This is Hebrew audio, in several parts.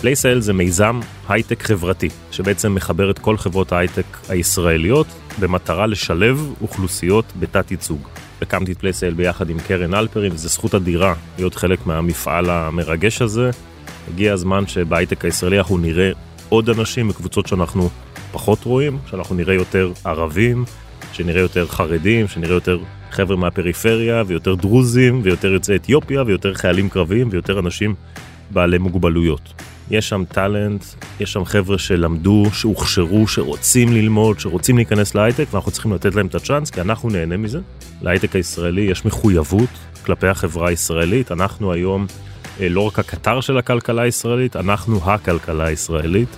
PLACE IL זה מיזם הייטק חברתי, שבעצם מחבר את כל חברות ההייטק הישראליות במטרה לשלב אוכלוסיות בתת ייצוג. הקמתי את PLACE IL ביחד עם קרן אלפרין, וזו זכות אדירה להיות חלק מהמפעל המרגש הזה. הגיע הזמן שבהייטק הישראלי אנחנו נראה עוד אנשים מקבוצות שאנחנו פחות רואים, שאנחנו נראה יותר ערבים, שנראה יותר חרדים, שנראה יותר חבר'ה מהפריפריה, ויותר דרוזים, ויותר יוצאי אתיופיה, ויותר חיילים קרביים, ויותר אנשים בעלי מוגבלויות. יש שם טאלנט, יש שם חבר'ה שלמדו, שהוכשרו, שרוצים ללמוד, שרוצים להיכנס להייטק, ואנחנו צריכים לתת להם את הצ'אנס, כי אנחנו נהנה מזה. להייטק הישראלי יש מחויבות כלפי החברה הישראלית. אנחנו היום אה, לא רק הקטר של הכלכלה הישראלית, אנחנו הכלכלה הישראלית.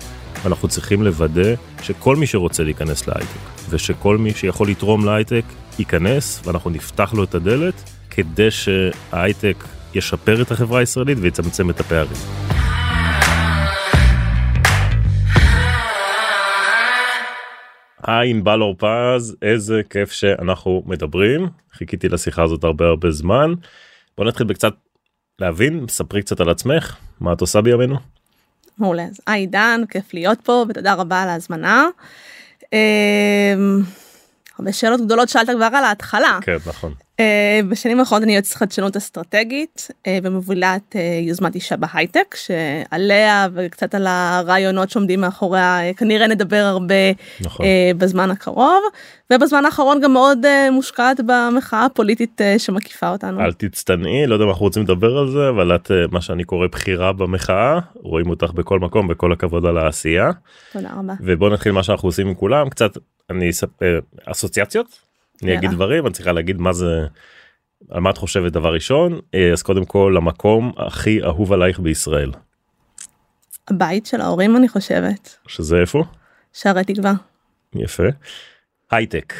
ואנחנו צריכים לוודא שכל מי שרוצה להיכנס להייטק, ושכל מי שיכול לתרום להייטק, ייכנס, ואנחנו נפתח לו את הדלת, כדי שההייטק ישפר את החברה הישראלית ויצמצם את הפערים. היי ענבל אורפז איזה כיף שאנחנו מדברים חיכיתי לשיחה הזאת הרבה הרבה זמן בוא נתחיל בקצת להבין ספרי קצת על עצמך מה את עושה בימינו. מעולה אז היי עידן כיף להיות פה ותודה רבה על ההזמנה. אמ, הרבה שאלות גדולות שאלת כבר על ההתחלה. כן נכון. אה, בשנים האחרונות אני יועצת חדשנות אסטרטגית אה, ומובילת אה, יוזמת אישה בהייטק שעליה וקצת על הרעיונות שעומדים מאחוריה כנראה נדבר הרבה נכון. בזמן הקרוב ובזמן האחרון גם מאוד מושקעת במחאה הפוליטית שמקיפה אותנו. אל תצטנעי לא יודע אם אנחנו רוצים לדבר על זה אבל את מה שאני קורא בחירה במחאה רואים אותך בכל מקום וכל הכבוד על העשייה. תודה רבה. ובוא נתחיל מה שאנחנו עושים עם כולם קצת אני אספר אסוציאציות. אני אגיד דברים אני צריכה להגיד מה זה על מה את חושבת דבר ראשון אה, אז קודם כל המקום הכי אהוב עלייך בישראל. הבית של ההורים אני חושבת. שזה איפה? שערי תקווה. יפה. הייטק.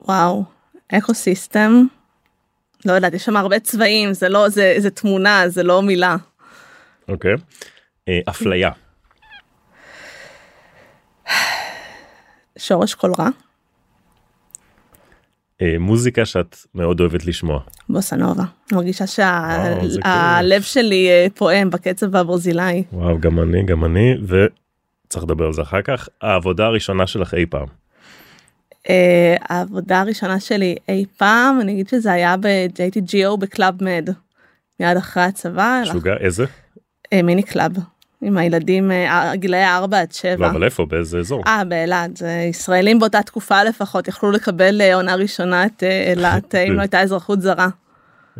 וואו אקו סיסטם. לא יודעת יש שם הרבה צבעים זה לא זה זה תמונה זה לא מילה. אוקיי. אה, אפליה. שורש כל רע. אה, מוזיקה שאת מאוד אוהבת לשמוע. בוסה נובה. מרגישה שהלב שלי אה, פועם בקצב הברזילאי. וואו גם אני גם אני וצריך לדבר על זה אחר כך העבודה הראשונה שלך אי פעם. אה, העבודה הראשונה שלי אי פעם אני אגיד שזה היה ב- GO ב- Club Med. מיד אחרי הצבא. משוגע איזה? mini club. עם הילדים אה, גילאי 4 עד 7. לא, אבל איפה? באיזה אזור? אה, באילת. ישראלים באותה תקופה לפחות יכלו לקבל אה, עונה ראשונה את אה, אילת אם לא הייתה אזרחות זרה.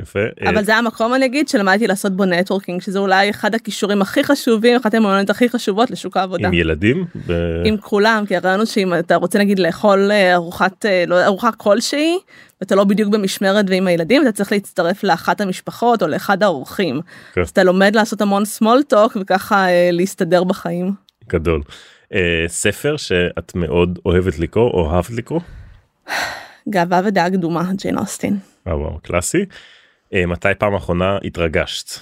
יפה. אבל זה המקום אני אגיד שלמדתי לעשות בו networking שזה אולי אחד הכישורים הכי חשובים אחת המיומנויות הכי חשובות לשוק העבודה. עם ילדים? ב... עם כולם כי הרעיון הוא שאם אתה רוצה נגיד לאכול ארוחת לא ארוחה כלשהי ואתה לא בדיוק במשמרת ועם הילדים אתה צריך להצטרף לאחת המשפחות או לאחד האורחים. כן. אז אתה לומד לעשות המון small talk וככה אה, להסתדר בחיים. גדול. אה, ספר שאת מאוד אוהבת לקרוא או אוהבת לקרוא? גאווה ודעה קדומה ג'יין אוסטין. אה, וואו קלאסי. אה, מתי פעם אחרונה התרגשת?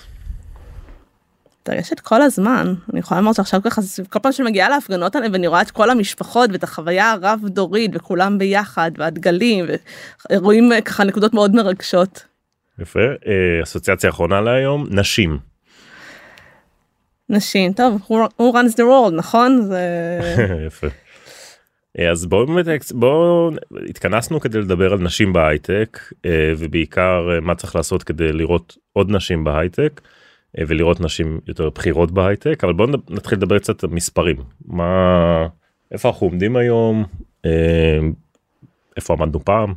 מתרגשת כל הזמן אני יכולה לומר שעכשיו ככה כל פעם שמגיעה להפגנות האלה ואני רואה את כל המשפחות ואת החוויה הרב דורית וכולם ביחד והדגלים ורואים אה, ככה נקודות מאוד מרגשות. יפה אה, אסוציאציה אחרונה להיום נשים. נשים טוב who runs the world נכון זה יפה. אז בואו באמת בואו התכנסנו כדי לדבר על נשים בהייטק ובעיקר מה צריך לעשות כדי לראות עוד נשים בהייטק. אה, ולראות נשים יותר בכירות בהייטק אבל בוא נתחיל לדבר קצת על מספרים. מה איפה אנחנו עומדים היום? אה, איפה עמדנו פעם.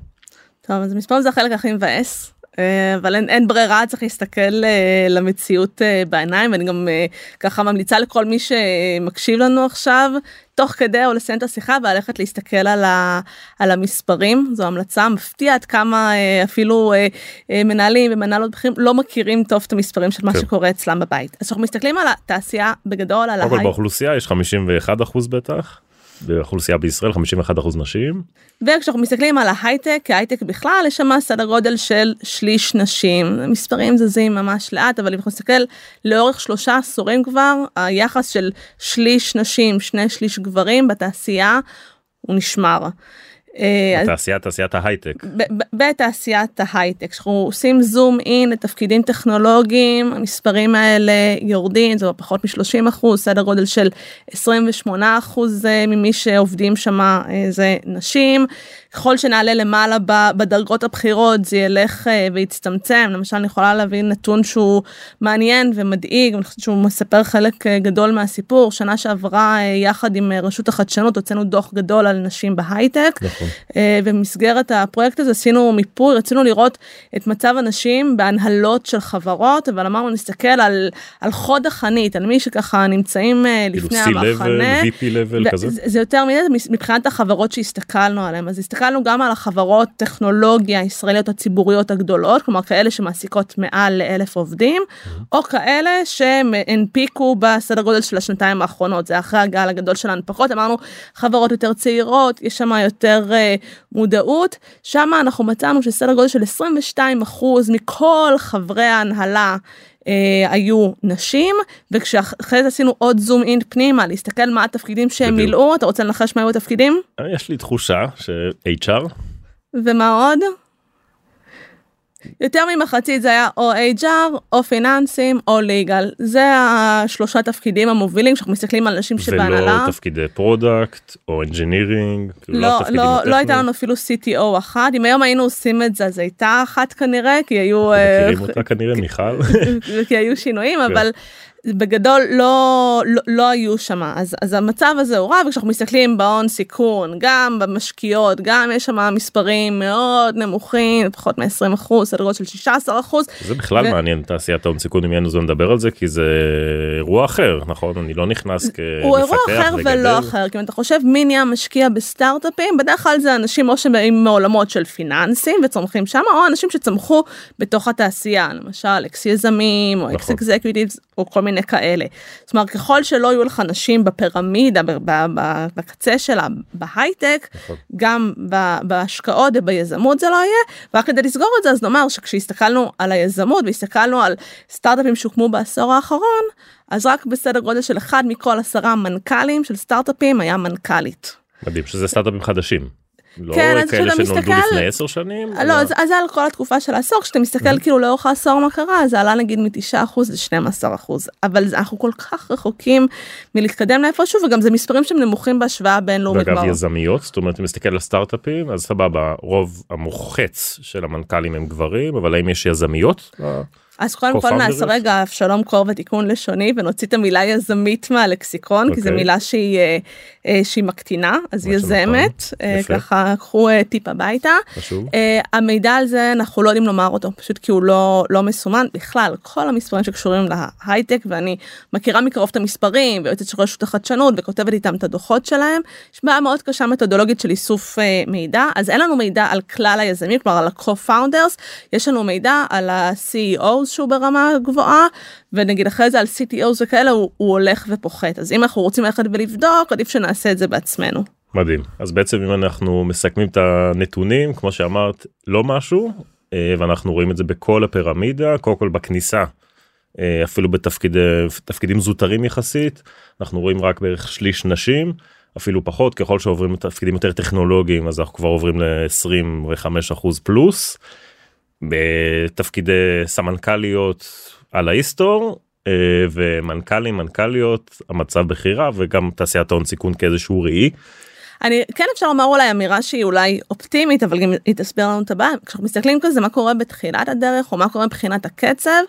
טוב אז מספרים זה החלק הכי מבאס אה, אבל אין, אין ברירה צריך להסתכל למציאות בעיניים. ואני גם ככה ממליצה לכל מי שמקשיב לנו עכשיו תוך כדי או לסיים את השיחה וללכת להסתכל על, ה, על המספרים זו המלצה מפתיע עד כמה אה, אפילו אה, אה, מנהלים ומנהלות בכירים לא מכירים טוב את המספרים של מה כן. שקורה אצלם בבית אז אנחנו מסתכלים על התעשייה בגדול על ההייטק. באוכלוסייה יש 51 אחוז בטח. באוכלוסייה בישראל 51 אחוז נשים. וכשאנחנו מסתכלים על ההייטק ההייטק בכלל יש שם סדר גודל של שליש נשים מספרים זזים ממש לאט אבל אם אנחנו נסתכל לאורך שלושה עשורים כבר היחס של שליש נשים שני שליש גברים בתעשייה הוא נשמר. אה, אז- תעשיית ההייטק. בתעשיית ההייטק אנחנו עושים זום אין לתפקידים טכנולוגיים המספרים האלה יורדים זה פחות מ-30 אחוז סדר גודל של 28 אחוז אה, ממי שעובדים שם זה נשים ככל שנעלה למעלה בדרגות הבכירות זה ילך אה, ויצטמצם למשל אני יכולה להביא נתון שהוא מעניין ומדאיג אני חושבת שהוא מספר חלק אה, גדול מהסיפור שנה שעברה אה, יחד עם רשות החדשנות הוצאנו דוח גדול על נשים בהייטק. נכון. במסגרת הפרויקט הזה עשינו מיפוי רצינו לראות את מצב הנשים בהנהלות של חברות אבל אמרנו נסתכל על על חוד החנית על מי שככה נמצאים כאילו לפני C-level, המחנה. VP level כזה. זה, זה יותר מזה זה מבחינת החברות שהסתכלנו עליהן אז הסתכלנו גם על החברות טכנולוגיה הישראליות הציבוריות הגדולות כלומר כאלה שמעסיקות מעל לאלף עובדים או כאלה שהנפיקו בסדר גודל של השנתיים האחרונות זה אחרי הגל הגדול של ההנפקות אמרנו חברות יותר צעירות יש שם יותר uh, מודעות שם אנחנו מצאנו שסדר גודל של 22 אחוז מכל חברי ההנהלה. Uh, היו נשים וכשאחרי זה עשינו עוד זום אין פנימה להסתכל מה התפקידים שהם בדיוק. מילאו אתה רוצה לנחש מה היו התפקידים יש לי תחושה ש-HR ומה עוד? יותר ממחצית זה היה או HR או פיננסים או ליגל זה השלושה תפקידים המובילים כשאנחנו מסתכלים על נשים שבהנהלה. ולא תפקידי product או engineering. לא, לא, לא הייתה לנו אפילו CTO אחת, אם היום היינו עושים את זה אז הייתה אחת כנראה, כי היו, אה, מכירים אותה כנראה מיכל. כי היו שינויים, כן. אבל בגדול לא, לא, לא היו שם, אז, אז המצב הזה הוא רע, וכשאנחנו מסתכלים בהון סיכון, גם במשקיעות, גם יש שם מספרים מאוד נמוכים, פחות מ-20 אחוז, סדר גודל של 16 אחוז. זה בכלל ו- מעניין תעשיית ההון סיכון אם יהיה לנו זמן לדבר על זה כי זה אירוע אחר נכון אני לא נכנס כמפתח הוא אירוע אחר לגדל. ולא אחר, כי אם אתה חושב מי נהיה משקיע בסטארט-אפים, בדרך כלל זה אנשים או שבאים מעולמות של פיננסים וצומחים שם, או אנשים שצמחו בתוך התעשייה, למשל אקס יזמים, או אקס נכון. executives, או כל מיני כאלה. זאת אומרת, ככל שלא יהיו לך נשים בפירמידה, בקצה שלה, בהייטק, נכון. גם בהשקעות וביזמות זה לא יהיה, ורק כדי לסגור את זה, אז נאמר שכשהסתכלנו על היזמות והסתכלנו על סטארט-אפים שהוקמו בעשור האחרון, אז רק בסדר גודל של אחד מכל עשרה מנכ"לים של סטארט-אפים היה מנכ"לית. מדהים שזה סטארט-אפים חדשים. לא כן, אז כאלה שנולדו מסתכל- לפני עשר שנים. לא, אז אז זה על כל התקופה של העשור, כשאתה מסתכל כאילו לאורך העשור מה קרה, זה עלה נגיד מ-9% ל-12%, אבל זה- אנחנו כל כך רחוקים מלהתקדם לאיפשהו, וגם זה מספרים שהם נמוכים בהשוואה בינלאומית. ואגב. יזמיות זאת אומרת אם מסתכל על סטארט-אפים אז סבבה רוב המוחץ של המנכ"לים הם גברים אבל האם יש יזמיות? אז קודם כל? נעשה רגע אבשלום קור ותיקון לשוני ונוציא את המילה יזמית מהלקסיקון כי זו אוקיי. מילה שהיא אה, אה, שהיא מקטינה אז יזמת. אה. ככה קחו אה, טיפ הביתה. חשוב. אה, המידע על זה אנחנו לא יודעים לומר אותו פשוט כי הוא לא לא מסומן בכלל כל המספרים שקשורים להייטק ואני מכירה מקרוב את המספרים ויועצת של רשות החדשנות וכותבת איתם את הדוחות שלהם יש בעיה מאוד קשה מתודולוגית של איסוף אה, מידע אז אין לנו מידע על כלל היזמים כלומר על ה-co-founders יש לנו מידע על ה-CEOs שהוא ברמה גבוהה ונגיד אחרי זה על CTOs וכאלה הוא, הוא הולך ופוחת אז אם אנחנו רוצים ללכת ולבדוק עדיף שנעשה את זה בעצמנו. מדהים אז בעצם אם אנחנו מסכמים את הנתונים כמו שאמרת לא משהו אה, ואנחנו רואים את זה בכל הפירמידה קודם כל בכניסה אה, אפילו בתפקידי תפקידים זוטרים יחסית אנחנו רואים רק בערך שליש נשים אפילו פחות ככל שעוברים לתפקידים יותר טכנולוגיים אז אנחנו כבר עוברים ל-25% פלוס. בתפקידי סמנכ"ליות על ההיסטור אה, ומנכ"לים מנכ"ליות המצב בכירה וגם תעשיית ההון סיכון כאיזשהו ראי. אני כן אפשר לומר אולי אמירה שהיא אולי אופטימית אבל גם היא תסביר לנו את הבעיה כשאנחנו מסתכלים כזה מה קורה בתחילת הדרך או מה קורה מבחינת הקצב.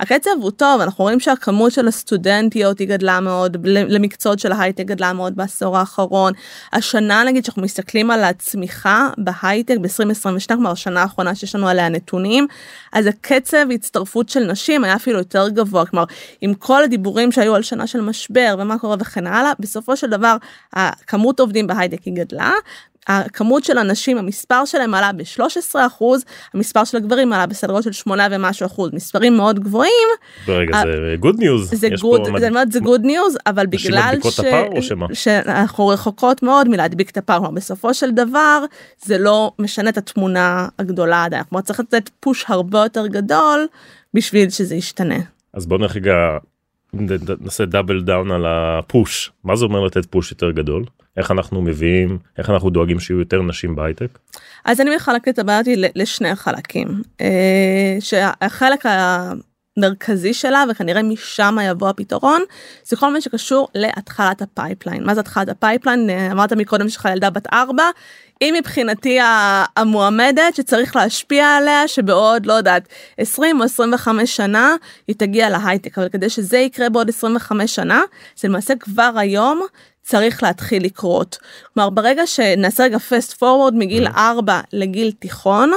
הקצב הוא טוב אנחנו רואים שהכמות של הסטודנטיות היא גדלה מאוד למקצועות של ההייטק גדלה מאוד בעשור האחרון השנה נגיד שאנחנו מסתכלים על הצמיחה בהייטק ב-2022 כלומר השנה האחרונה שיש לנו עליה נתונים אז הקצב הצטרפות של נשים היה אפילו יותר גבוה כלומר עם כל הדיבורים שהיו על שנה של משבר ומה קורה וכן הלאה בסופו של דבר הכמות עובדים בהייטק היא גדלה. הכמות של הנשים המספר שלהם עלה ב-13 אחוז המספר של הגברים עלה בסדר גודל של 8 ומשהו אחוז מספרים מאוד גבוהים ברגע אה, זה good news. זה good זה אומרת, זה good news אבל בגלל שמה? שאנחנו רחוקות מאוד מלהדביק את הפער בסופו של דבר זה לא משנה את התמונה הגדולה עדיין כלומר צריך לתת push הרבה יותר גדול בשביל שזה ישתנה. אז בוא נלך רגע נ- נ- נעשה double down על ה- push מה זה אומר לתת push יותר גדול. איך אנחנו מביאים, איך אנחנו דואגים שיהיו יותר נשים בהייטק? אז אני מחלקת את הבעיה לשני חלקים. אה, שהחלק המרכזי שלה וכנראה משם יבוא הפתרון זה כל מה שקשור להתחלת ה- pipeline. מה זה התחלת ה- pipeline? אמרת מקודם שיש לך ילדה בת ארבע, היא מבחינתי המועמדת שצריך להשפיע עליה שבעוד לא יודעת 20 או 25 שנה היא תגיע להייטק אבל כדי שזה יקרה בעוד 25 שנה זה למעשה כבר היום צריך להתחיל לקרות. כלומר ברגע שנעשה רגע פסט פורוורד מגיל 4 לגיל תיכון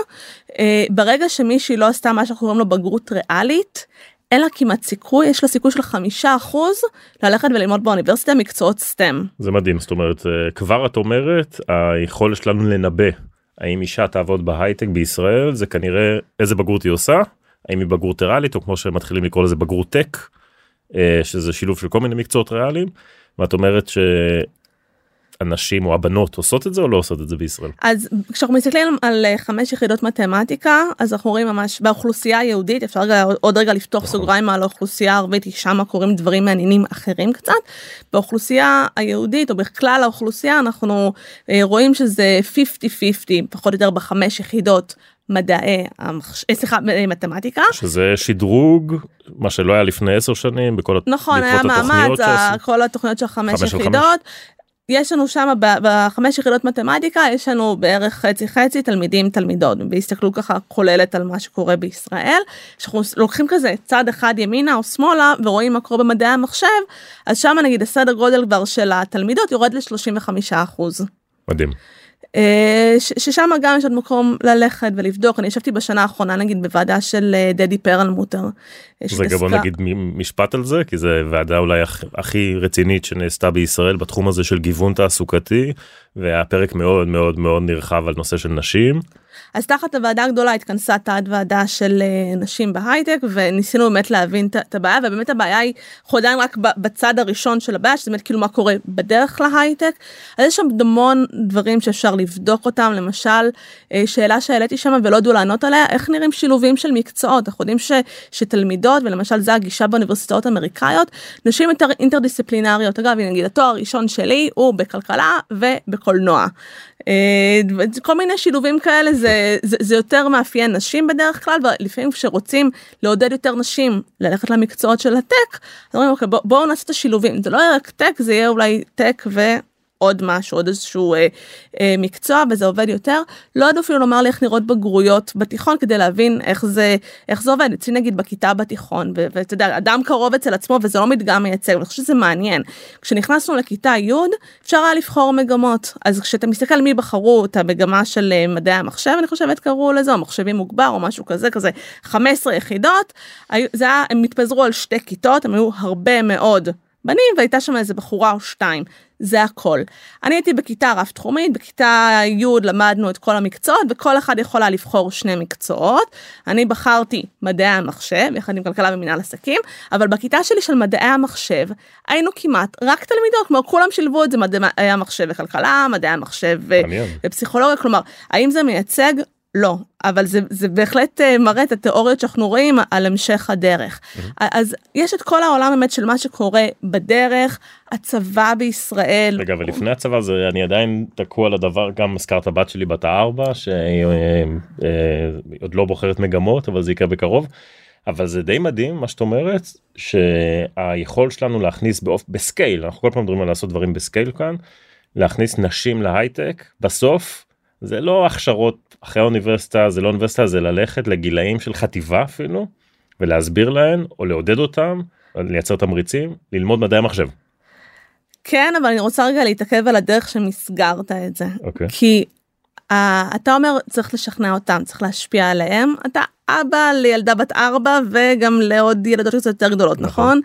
אה, ברגע שמישהי לא עשתה מה שאנחנו קוראים לו בגרות ריאלית אין לה כמעט סיכוי, יש לה סיכוי של חמישה אחוז ללכת וללמוד באוניברסיטה מקצועות סטם. זה מדהים, זאת אומרת, אה, כבר את אומרת, היכולת שלנו לנבא האם אישה תעבוד בהייטק בישראל, זה כנראה איזה בגרות היא עושה, האם היא בגרות ריאלית, או כמו שמתחילים לקרוא לזה בגרות טק, אה, שזה שילוב של כל מיני מקצועות ריאליים, ואת אומרת ש... הנשים או הבנות עושות את זה או לא עושות את זה בישראל? אז כשאנחנו מסתכלים על אה, חמש יחידות מתמטיקה אז אנחנו רואים ממש באוכלוסייה היהודית אפשר רגע, עוד רגע לפתוח נכון. סוגריים על האוכלוסייה הערבית שם קורים דברים מעניינים אחרים קצת. באוכלוסייה היהודית או בכלל האוכלוסייה אנחנו אה, רואים שזה 50-50 פחות או יותר בחמש יחידות מדעי המחש... אה, סליחה מתמטיקה שזה שדרוג מה שלא היה לפני עשר שנים בכל נכון היה מאמץ כל התוכניות של חמש יחידות יש לנו שם בחמש יחידות מתמטיקה יש לנו בערך חצי חצי תלמידים תלמידות בהסתכלות ככה כוללת על מה שקורה בישראל. שאנחנו לוקחים כזה צד אחד ימינה או שמאלה ורואים מה קורה במדעי המחשב אז שם נגיד הסדר גודל כבר של התלמידות יורד ל-35 אחוז. מדהים. אה, ששם גם יש עוד מקום ללכת ולבדוק אני ישבתי בשנה האחרונה נגיד בוועדה של אה, דדי פרלמוטר. רגע בוא נגיד משפט על זה כי זה ועדה אולי הכי רצינית שנעשתה בישראל בתחום הזה של גיוון תעסוקתי והיה פרק מאוד מאוד מאוד נרחב על נושא של נשים. אז תחת הוועדה הגדולה התכנסה תת ועדה של אה, נשים בהייטק וניסינו באמת להבין את הבעיה ובאמת הבעיה היא אנחנו עדיין רק בצד הראשון של הבעיה שזה באמת כאילו מה קורה בדרך להייטק. אז יש שם המון דברים שאפשר לבדוק אותם למשל אה, שאלה שהעליתי שם ולא ידעו לענות עליה איך נראים שילובים של מקצועות? אנחנו יודעים ש, שתלמידות ולמשל זה הגישה באוניברסיטאות אמריקאיות נשים יותר אינטרדיסציפלינריות. אגב נגיד התואר הראשון שלי הוא בכלכלה ובקולנוע. אה, כל מיני שילובים כאלה זה, זה, זה יותר מאפיין נשים בדרך כלל ולפעמים כשרוצים לעודד יותר נשים ללכת למקצועות של הטק, אז אומרים אוקיי בואו בוא נעשה את השילובים. זה לא יהיה רק טק זה יהיה אולי טק ו... עוד משהו עוד איזשהו אה, אה, מקצוע וזה עובד יותר. לא יודע אפילו לומר לי איך נראות בגרויות בתיכון כדי להבין איך זה איך זה עובד. אצלי נגיד בכיתה בתיכון ואתה יודע אדם קרוב אצל עצמו וזה לא מדגם מייצג אני חושבת שזה מעניין. כשנכנסנו לכיתה י' אפשר היה לבחור מגמות. אז כשאתה מסתכל מי בחרו את המגמה של אה, מדעי המחשב אני חושבת קראו לזה או מחשבים מוגבר או משהו כזה כזה 15 יחידות. זה היה הם התפזרו על שתי כיתות הם היו הרבה מאוד בנים והייתה שם איזה בחורה או שתיים זה הכל. אני הייתי בכיתה רב תחומית בכיתה י' למדנו את כל המקצועות וכל אחד יכולה לבחור שני מקצועות. אני בחרתי מדעי המחשב יחד עם כלכלה ומנהל עסקים אבל בכיתה שלי של מדעי המחשב היינו כמעט רק תלמידות כלומר כולם שילבו את זה מדעי המחשב וכלכלה מדעי המחשב ופסיכולוגיה כלומר האם זה מייצג לא, אבל זה, זה בהחלט אה, מראה את התיאוריות שאנחנו רואים על המשך הדרך. Mm-hmm. אז יש את כל העולם באמת של מה שקורה בדרך, הצבא בישראל. רגע, ולפני הצבא זה אני עדיין תקוע על הדבר, גם הזכרת בת שלי בת הארבע, שהיא אה, אה, עוד לא בוחרת מגמות, אבל זה יקרה בקרוב. אבל זה די מדהים מה שאת אומרת, שהיכול שלנו להכניס באופ... בסקייל, אנחנו כל פעם מדברים על לעשות דברים בסקייל כאן, להכניס נשים להייטק, בסוף זה לא הכשרות אחרי האוניברסיטה זה לא אוניברסיטה זה ללכת לגילאים של חטיבה אפילו ולהסביר להן או לעודד אותם לייצר תמריצים ללמוד מדעי המחשב. כן אבל אני רוצה רגע להתעכב על הדרך שמסגרת את זה okay. אוקיי. כי uh, אתה אומר צריך לשכנע אותם צריך להשפיע עליהם אתה אבא לילדה בת ארבע וגם לעוד ילדות קצת יותר גדולות נכון. נכון?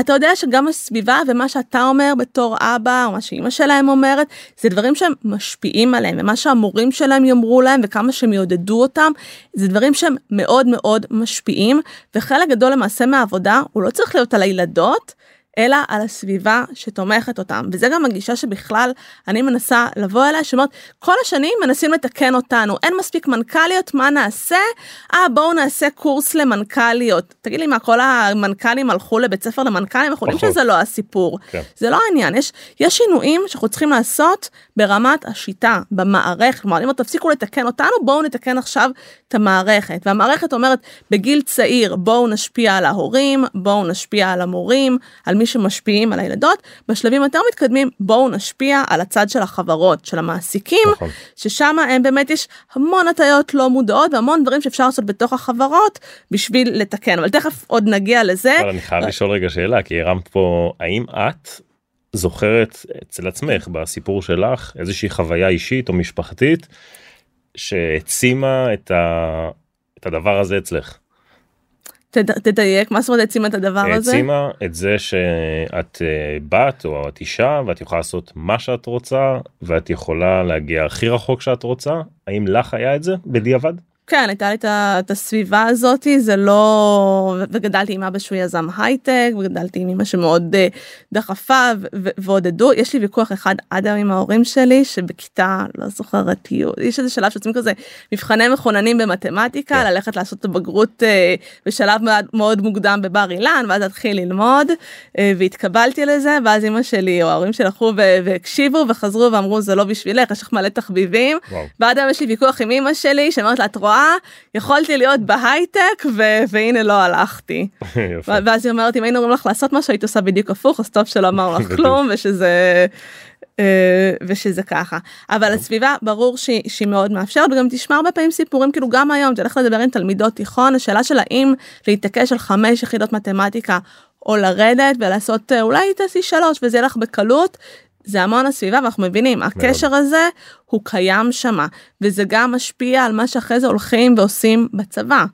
אתה יודע שגם הסביבה ומה שאתה אומר בתור אבא או מה שאימא שלהם אומרת זה דברים שהם משפיעים עליהם ומה שהמורים שלהם יאמרו להם וכמה שהם יעודדו אותם זה דברים שהם מאוד מאוד משפיעים וחלק גדול למעשה מהעבודה הוא לא צריך להיות על הילדות אלא על הסביבה שתומכת אותם. וזה גם הגישה שבכלל אני מנסה לבוא אליה שאומרת כל השנים מנסים לתקן אותנו אין מספיק מנכ"ליות מה נעשה? אה בואו נעשה קורס למנכ"ליות. תגיד לי מה כל המנכ"לים הלכו לבית ספר למנכ"לים? אנחנו יודעים שזה לא הסיפור. כן. זה לא העניין. יש יש שינויים שאנחנו צריכים לעשות ברמת השיטה במערכת. כלומר אם תפסיקו לתקן אותנו בואו נתקן עכשיו את המערכת. והמערכת אומרת בגיל צעיר בואו נשפיע על ההורים בואו נשפיע על המורים על מי שמשפיעים על הילדות בשלבים יותר מתקדמים בואו נשפיע על הצד של החברות של המעסיקים נכון. ששם הם באמת יש המון הטיות לא מודעות והמון דברים שאפשר לעשות בתוך החברות בשביל לתקן אבל תכף עוד נגיע לזה. אבל אני חייב לשאול רגע שאלה כי הרמת פה האם את זוכרת אצל עצמך בסיפור שלך איזושהי חוויה אישית או משפחתית שהעצימה את, ה... את הדבר הזה אצלך. תדייק מה זאת אומרת העצימה את הדבר הזה? העצימה את זה שאת אה, בת או את אישה ואת יכולה לעשות מה שאת רוצה ואת יכולה להגיע הכי רחוק שאת רוצה האם לך היה את זה בדיעבד? כן הייתה לי את הסביבה הזאתי זה לא וגדלתי עם אבא שהוא יזם הייטק וגדלתי עם אמא שמאוד אה, דחפה ועודדו יש לי ויכוח אחד עד היום עם ההורים שלי שבכיתה לא זוכרת יש איזה שלב שעושים כזה מבחני מכוננים במתמטיקה yeah. כן. ללכת לעשות את הבגרות אה, בשלב מאוד, מאוד מוקדם בבר אילן ואז להתחיל ללמוד אה, והתקבלתי לזה ואז אמא שלי או ההורים שלי הלכו והקשיבו וחזרו ואמרו זה לא בשבילך יש לך מלא תחביבים ועד היום יש לי ויכוח עם אמא שלי שאומרת לה את רואה יכולתי להיות בהייטק ו- והנה לא הלכתי. ואז היא אומרת אם היינו אומרים לך לעשות משהו היית עושה בדיוק הפוך אז טוב שלא אמר לך כלום ושזה. אה, ושזה ככה אבל הסביבה ברור שהיא, שהיא מאוד מאפשרת וגם תשמע הרבה פעמים סיפורים כאילו גם היום תלך לדבר עם תלמידות תיכון השאלה של האם להתעקש על חמש יחידות מתמטיקה או לרדת ולעשות אה, אולי תעשי שלוש וזה יהיה לך בקלות זה המון הסביבה ואנחנו מבינים הקשר הזה הוא קיים שמה וזה גם משפיע על מה שאחרי זה הולכים ועושים בצבא.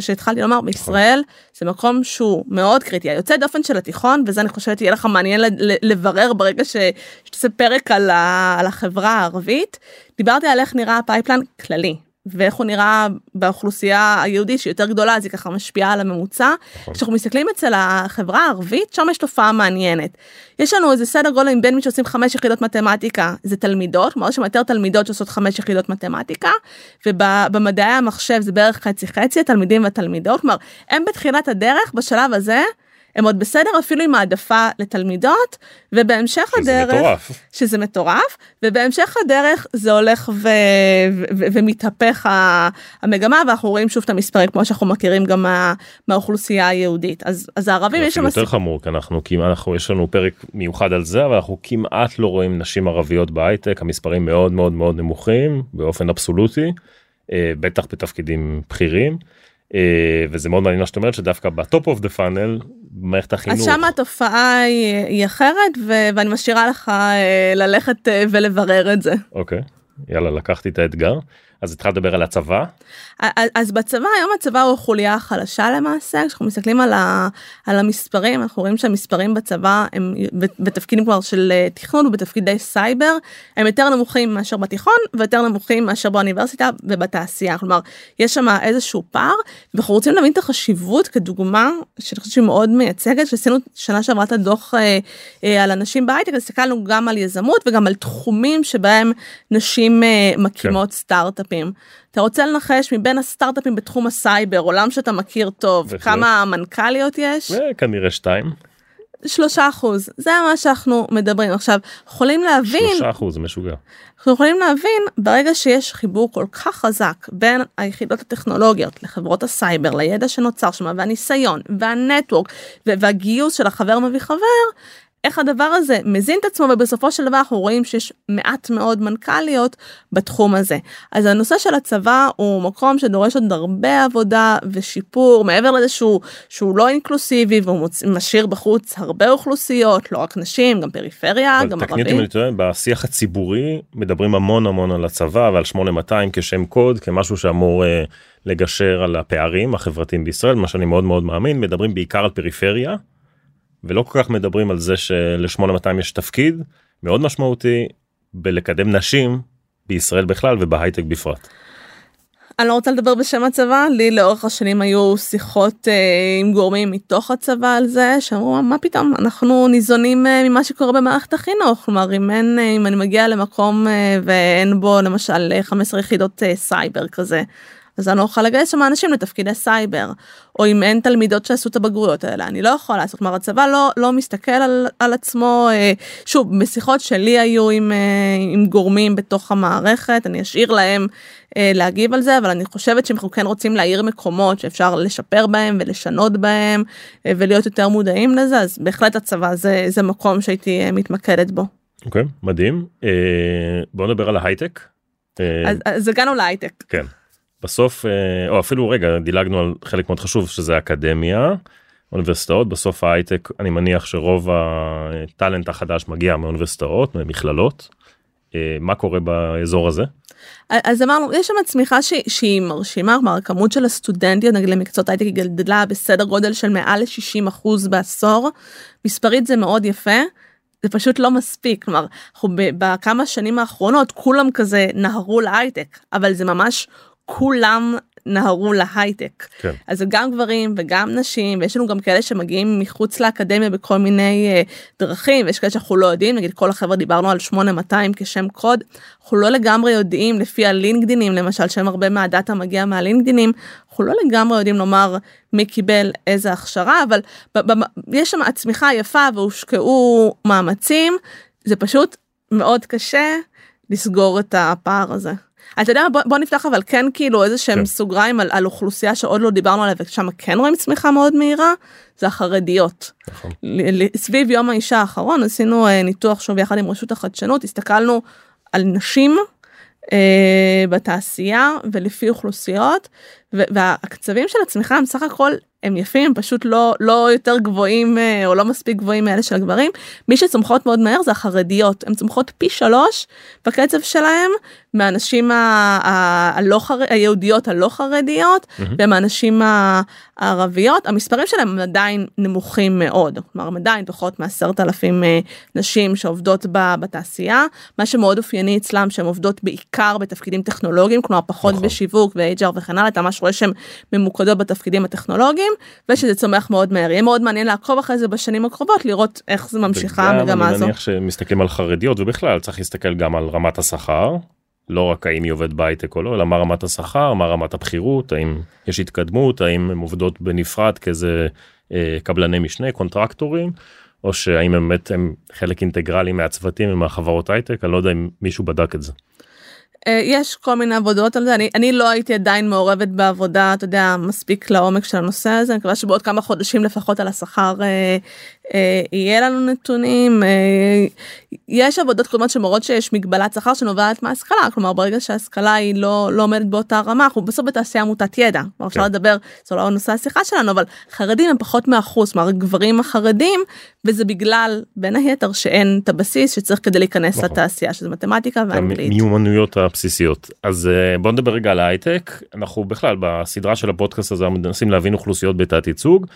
שהתחלתי לומר נכון. בישראל זה מקום שהוא מאוד קריטי היוצא דופן של התיכון וזה אני חושבת יהיה לך מעניין לברר ברגע שתעשה פרק על, על החברה הערבית דיברתי על איך נראה הפייפלן כללי ואיך הוא נראה באוכלוסייה היהודית שהיא יותר גדולה אז היא ככה משפיעה על הממוצע. נכון. כשאנחנו מסתכלים אצל החברה הערבית שם יש תופעה מעניינת. יש לנו איזה סדר גודל בין מי שעושים חמש יחידות מתמטיקה זה תלמידות כלומר יש שם יותר תלמידות שעושות חמש יחידות מתמטיקה ובמדעי המחשב זה בערך חצי חצי התלמידים והתלמידות כלומר הם בתחילת הדרך בשלב הזה. הם עוד בסדר אפילו עם העדפה לתלמידות ובהמשך שזה הדרך מטורף. שזה מטורף ובהמשך הדרך זה הולך ו, ו, ו, ומתהפך המגמה ואנחנו רואים שוב את המספרים כמו שאנחנו מכירים גם מה, מהאוכלוסייה היהודית אז אז הערבים יש שם יותר חמור כי אנחנו כמעט אנחנו יש לנו פרק מיוחד על זה אבל אנחנו כמעט לא רואים נשים ערביות בהייטק המספרים מאוד מאוד מאוד נמוכים באופן אבסולוטי אה, בטח בתפקידים בכירים. אה, וזה מאוד מעניין מה שאת אומרת שדווקא ב- top of the funnel מערכת החינוך. אז שם התופעה היא, היא אחרת ו- ואני משאירה לך אה, ללכת אה, ולברר את זה. אוקיי יאללה לקחתי את האתגר. אז התחלת לדבר על הצבא? אז בצבא היום הצבא הוא החוליה החלשה למעשה כשאנחנו מסתכלים על, ה, על המספרים אנחנו רואים שהמספרים בצבא הם בתפקידים כבר של אה, תכנון ובתפקידי סייבר הם יותר נמוכים מאשר בתיכון ויותר נמוכים מאשר באוניברסיטה ובתעשייה כלומר יש שם איזשהו פער ואנחנו רוצים להבין את החשיבות כדוגמה שאני חושבת שהיא מאוד מייצגת שעשינו שנה שעברה את הדוח אה, אה, על אנשים בהייטק הסתכלנו גם על יזמות וגם על תחומים שבהם נשים אה, מקימות כן. סטארט סטארט-אפים. אתה רוצה לנחש מבין הסטארט-אפים בתחום הסייבר, עולם שאתה מכיר טוב, בהחלט. כמה מנכ"ליות יש? כנראה שתיים. שלושה אחוז זה מה שאנחנו מדברים עכשיו יכולים להבין שלושה אחוז משוגע אנחנו יכולים להבין ברגע שיש חיבור כל כך חזק בין היחידות הטכנולוגיות לחברות הסייבר לידע שנוצר שם והניסיון וה- network והגיוס של החבר מביא חבר איך הדבר הזה מזין את עצמו ובסופו של דבר אנחנו רואים שיש מעט מאוד מנכ"ליות בתחום הזה. אז הנושא של הצבא הוא מקום שדורש עוד הרבה עבודה ושיפור מעבר לזה שהוא, שהוא לא אינקלוסיבי והוא משאיר בחוץ הרבה אוכלוסיות לא רק נשים גם פריפריה גם ערבים. תקני אותי אם אני טועה בשיח הציבורי מדברים המון המון על הצבא ועל 8200 כשם קוד כמשהו שאמור uh, לגשר על הפערים החברתיים בישראל מה שאני מאוד מאוד מאמין מדברים בעיקר על פריפריה. ולא כל כך מדברים על זה של-8200 יש תפקיד מאוד משמעותי בלקדם נשים בישראל בכלל ובהייטק בפרט. אני לא רוצה לדבר בשם הצבא, לי לאורך השנים היו שיחות אה, עם גורמים מתוך הצבא על זה, שאמרו מה פתאום, אנחנו ניזונים אה, ממה שקורה במערכת החינוך, כלומר אם אין, אה, אם אני מגיע למקום אה, ואין בו למשל 15 יחידות אה, סייבר כזה, אז אני לא אוכל לגייס שם אנשים לתפקידי סייבר, או אם אין תלמידות שעשו את הבגרויות האלה, אני לא יכולה לעשות, כלומר הצבא לא, לא מסתכל על, על עצמו, אה, שוב, בשיחות שלי היו עם, אה, עם גורמים בתוך המערכת, אני אשאיר להם אה, להגיב על זה, אבל אני חושבת שאם אנחנו כן רוצים להאיר מקומות שאפשר לשפר בהם ולשנות בהם, ולהיות יותר מודעים לזה, אז בהחלט הצבא זה, זה מקום שהייתי מתמקדת בו. אוקיי, okay, מדהים. בוא נדבר על ההייטק. אז, אז הגענו להייטק. כן. בסוף אה, או אפילו רגע דילגנו על חלק מאוד חשוב שזה אקדמיה אוניברסיטאות בסוף ההייטק אני מניח שרוב הטאלנט החדש מגיע מאוניברסיטאות ממכללות אה, מה קורה באזור הזה. אז אמרנו יש שם צמיחה שהיא, שהיא מרשימה כלומר הכמות של הסטודנטיות נגיד למקצועות הייטק גדלה בסדר גודל של מעל ל-60 אחוז בעשור מספרית זה מאוד יפה. זה פשוט לא מספיק כלומר אנחנו בכמה שנים האחרונות כולם כזה נהרו להייטק אבל זה ממש כולם נהרו להייטק. כן. אז זה גם גברים וגם נשים ויש לנו גם כאלה שמגיעים מחוץ לאקדמיה בכל מיני uh, דרכים ויש כאלה שאנחנו לא יודעים נגיד כל החברה דיברנו על 8200 כשם קוד אנחנו לא לגמרי יודעים לפי הלינקדינים למשל שם הרבה מהדאטה מגיע מהלינקדינים אנחנו לא לגמרי יודעים לומר מי קיבל איזה הכשרה אבל יש שם הצמיחה יפה והושקעו מאמצים זה פשוט מאוד קשה לסגור את הפער הזה. אתה יודע בוא, בוא נפתח אבל כן כאילו איזה שהם כן. סוגריים על, על אוכלוסייה שעוד לא דיברנו עליה ושם כן רואים צמיחה מאוד מהירה זה החרדיות. נכון. סביב יום האישה האחרון עשינו אה, ניתוח שוב יחד עם רשות החדשנות הסתכלנו על נשים אה, בתעשייה ולפי אוכלוסיות והקצבים של הצמיחה הם סך הכל הם יפים פשוט לא לא יותר גבוהים אה, או לא מספיק גבוהים מאלה של הגברים. מי שצומחות מאוד מהר זה החרדיות. הן צומחות פי שלוש בקצב שלהם מהנשים הלא חר... היהודיות הלא חרדיות mm-hmm. ומהנשים הערביות. המספרים שלהם הם עדיין נמוכים מאוד. כלומר הם עדיין פחות מעשרת אלפים אה, נשים שעובדות בתעשייה. מה שמאוד אופייני אצלם שהן עובדות בעיקר בתפקידים טכנולוגיים כלומר פחות נכון. בשיווק ו-HR וכן הלאה ממש רואה שהן ממוקדות בתפקידים הטכנולוגיים ושזה צומח מאוד מהר יהיה מאוד מעניין לעקוב אחרי זה בשנים הקרובות לראות איך זה ממשיכה המגמה הזו. אני מניח שמסתכלים על חרדיות ובכלל צריך להסתכל גם על רמת השכר לא רק האם היא עובד בהייטק או לא אלא מה רמת השכר מה רמת הבכירות האם יש התקדמות האם הן עובדות בנפרד כאיזה אה, קבלני משנה קונטרקטורים או שהאם באמת הם חלק אינטגרלי מהצוותים ומהחברות הייטק אני לא יודע אם מישהו בדק את זה. אה, יש כל מיני עבודות על זה. אני אני לא הייתי עדיין מעורבת בעבודה אתה יודע מספיק לעומק של הנושא הזה. אני מקווה שבעוד כמה חודשים לפחות על השכר אה, יהיה לנו נתונים אה, יש עבודות קודמות שמורות שיש מגבלת שכר שנובעת מהשכלה כלומר ברגע שההשכלה היא לא לא עומדת באותה רמה אנחנו בסוף בתעשייה עמותת ידע כן. אפשר לדבר זה לא נושא השיחה שלנו אבל חרדים הם פחות מאחוז כלומר גברים החרדים וזה בגלל בין היתר שאין את הבסיס שצריך כדי להיכנס נכון. לתעשייה שזה מתמטיקה ואנגלית. מיומנויות הבסיסיות אז אה, בוא נדבר רגע על ההייטק אנחנו בכלל בסדרה של הפודקאסט הזה מנסים להבין אוכלוסיות בתת ייצוג.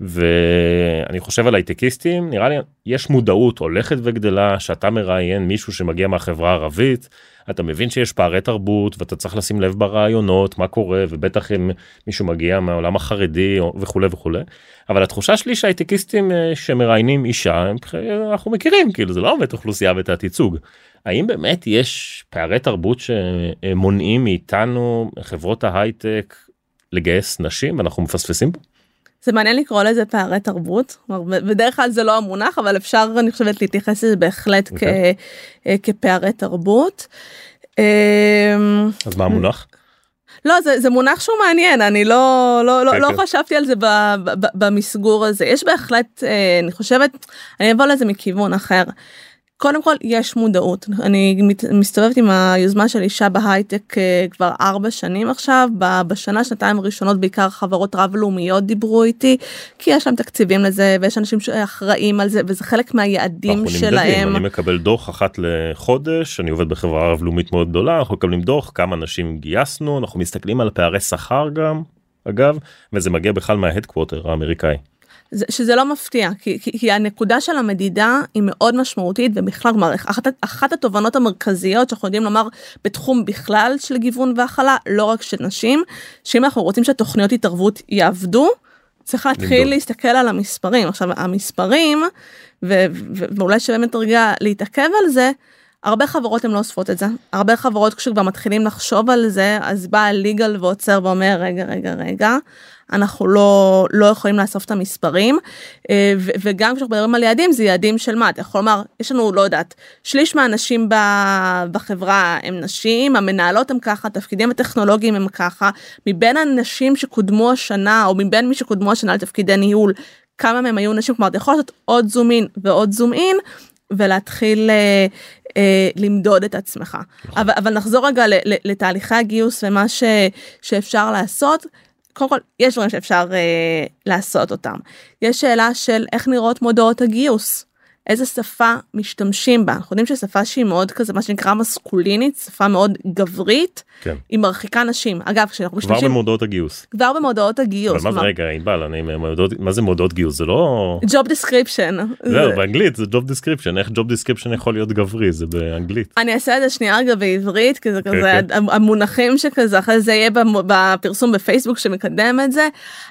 ואני חושב על הייטקיסטים נראה לי יש מודעות הולכת וגדלה שאתה מראיין מישהו שמגיע מהחברה הערבית אתה מבין שיש פערי תרבות ואתה צריך לשים לב ברעיונות מה קורה ובטח אם מישהו מגיע מהעולם החרדי וכולי וכולי אבל התחושה שלי שהייטקיסטים אה, שמראיינים אישה אנחנו מכירים כאילו זה לא באמת אוכלוסייה בתת ייצוג האם באמת יש פערי תרבות שמונעים מאיתנו חברות ההייטק לגייס נשים ואנחנו מפספסים פה. זה מעניין לקרוא לזה פערי תרבות בדרך כלל זה לא המונח אבל אפשר אני חושבת להתייחס לזה בהחלט okay. אוקיי. אה, כפערי תרבות. אמ, אז מה המונח? לא זה, זה מונח שהוא מעניין אני לא לא לא, okay, לא okay. חשבתי על זה ב, ב, ב, במסגור הזה יש בהחלט אה, אני חושבת אני אבוא לזה מכיוון אחר. קודם כל יש מודעות אני מסתובבת עם היוזמה של אישה בהייטק אה, כבר ארבע שנים עכשיו בשנה שנתיים הראשונות בעיקר חברות רב לאומיות דיברו איתי כי יש להם תקציבים לזה ויש אנשים שאחראים על זה וזה חלק מהיעדים שלהם. אני מקבל דוח אחת לחודש אני עובד בחברה רב לאומית מאוד גדולה אנחנו מקבלים דוח כמה אנשים גייסנו אנחנו מסתכלים על פערי שכר גם אגב וזה מגיע בכלל מההדקווטר האמריקאי. שזה לא מפתיע, כי, כי, כי הנקודה של המדידה היא מאוד משמעותית ובכלל, כלומר, אחת, אחת התובנות המרכזיות שאנחנו יודעים לומר בתחום בכלל של גיוון והכלה, לא רק של נשים, שאם אנחנו רוצים שתוכניות התערבות יעבדו, צריך להתחיל לבדוק. להסתכל על המספרים. עכשיו, המספרים, ו, ו, ואולי שבאמת רגע להתעכב על זה, הרבה חברות הן לא אוספות את זה. הרבה חברות כשכבר מתחילים לחשוב על זה, אז בא הליגל ועוצר ואומר, רגע, רגע, רגע, אנחנו לא, לא יכולים לאסוף את המספרים. אה, וגם כשאנחנו מדברים על יעדים, זה יעדים של מה? אתה יכול לומר, יש לנו, לא יודעת, שליש מהנשים בחברה הם נשים, המנהלות הם ככה, התפקידים הטכנולוגיים הם ככה, מבין הנשים שקודמו השנה, או מבין מי שקודמו השנה לתפקידי ניהול, כמה מהם היו נשים, כלומר אתה יכול לעשות עוד זום אין ועוד זום אין ולהתחיל אה, אה, למדוד את עצמך. נכון. אבל, אבל נחזור רגע לתהליכי הגיוס ומה ש, שאפשר לעשות. קודם כל יש דברים שאפשר אה, לעשות אותם. יש שאלה של איך נראות מודעות הגיוס. איזה שפה משתמשים בה. אנחנו יודעים ששפה שהיא מאוד כזה מה שנקרא מסקולינית, שפה מאוד גברית, כן. היא מרחיקה נשים. אגב, כשאנחנו משתמשים... כבר במודעות הגיוס. כבר במודעות הגיוס. אבל מה זה רגע, ענבל, אני מודעות, מה זה מודעות גיוס? זה לא... Job description. זהו, באנגלית זה Job description, איך Job description יכול להיות גברי, זה באנגלית. אני אעשה את זה שנייה רגע בעברית, כי זה כן, כזה, כן. המונחים שכזה, אחרי זה יהיה בפרסום בפייסבוק שמקדם את זה.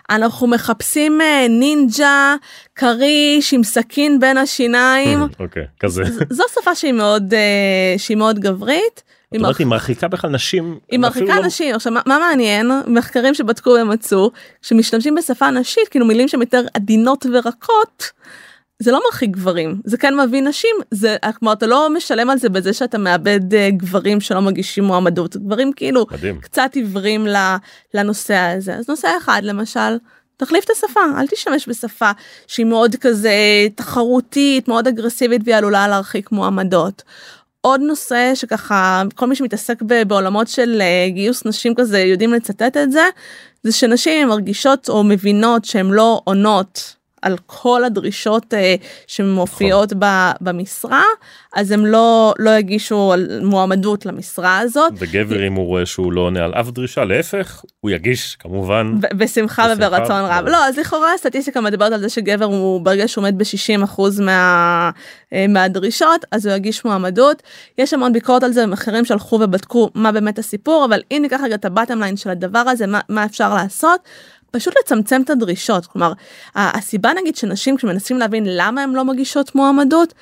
אנחנו מחפשים אה, נינג'ה, כריש עם סכין בין השיניים. אוקיי, כזה. זו שפה שהיא מאוד, אה, שהיא מאוד גברית. זאת אומרת היא מרחיקה בכלל נשים. היא מרחיקה לא- נשים. עכשיו מה מעניין מחקרים שבדקו ומצאו שמשתמשים בשפה נשית כאילו מילים שהן יותר עדינות ורקות. זה לא מרחיק גברים זה כן מביא נשים זה כלומר אתה לא משלם על זה בזה שאתה מאבד uh, גברים שלא מגישים מועמדות גברים כאילו מדהים. קצת עיוורים לנושא הזה אז נושא אחד למשל תחליף את השפה אל תשתמש בשפה שהיא מאוד כזה תחרותית מאוד אגרסיבית והיא עלולה להרחיק מועמדות. עוד נושא שככה כל מי שמתעסק בעולמות של אה, גיוס נשים כזה יודעים לצטט את זה זה שנשים מרגישות או מבינות שהן לא עונות על כל הדרישות uh, שמופיעות נכון. במשרה אז הם לא לא יגישו מועמדות למשרה הזאת. וגבר אם הוא רואה שהוא לא עונה על אף דרישה להפך הוא יגיש כמובן בשמחה וברצון רב לא אז לכאורה הסטטיסטיקה מדברת על זה שגבר הוא ברגע שהוא עומד ב-60% מה, אה, מהדרישות אז הוא יגיש מועמדות יש המון ביקורת על זה מחקרים שהלכו ובדקו מה באמת הסיפור אבל אם ניקח רגע את הבטם ליין של הדבר הזה מה, מה אפשר לעשות. פשוט לצמצם את הדרישות. כלומר הסיבה נגיד שנשים כשמנסים להבין למה הן לא מגישות מועמדות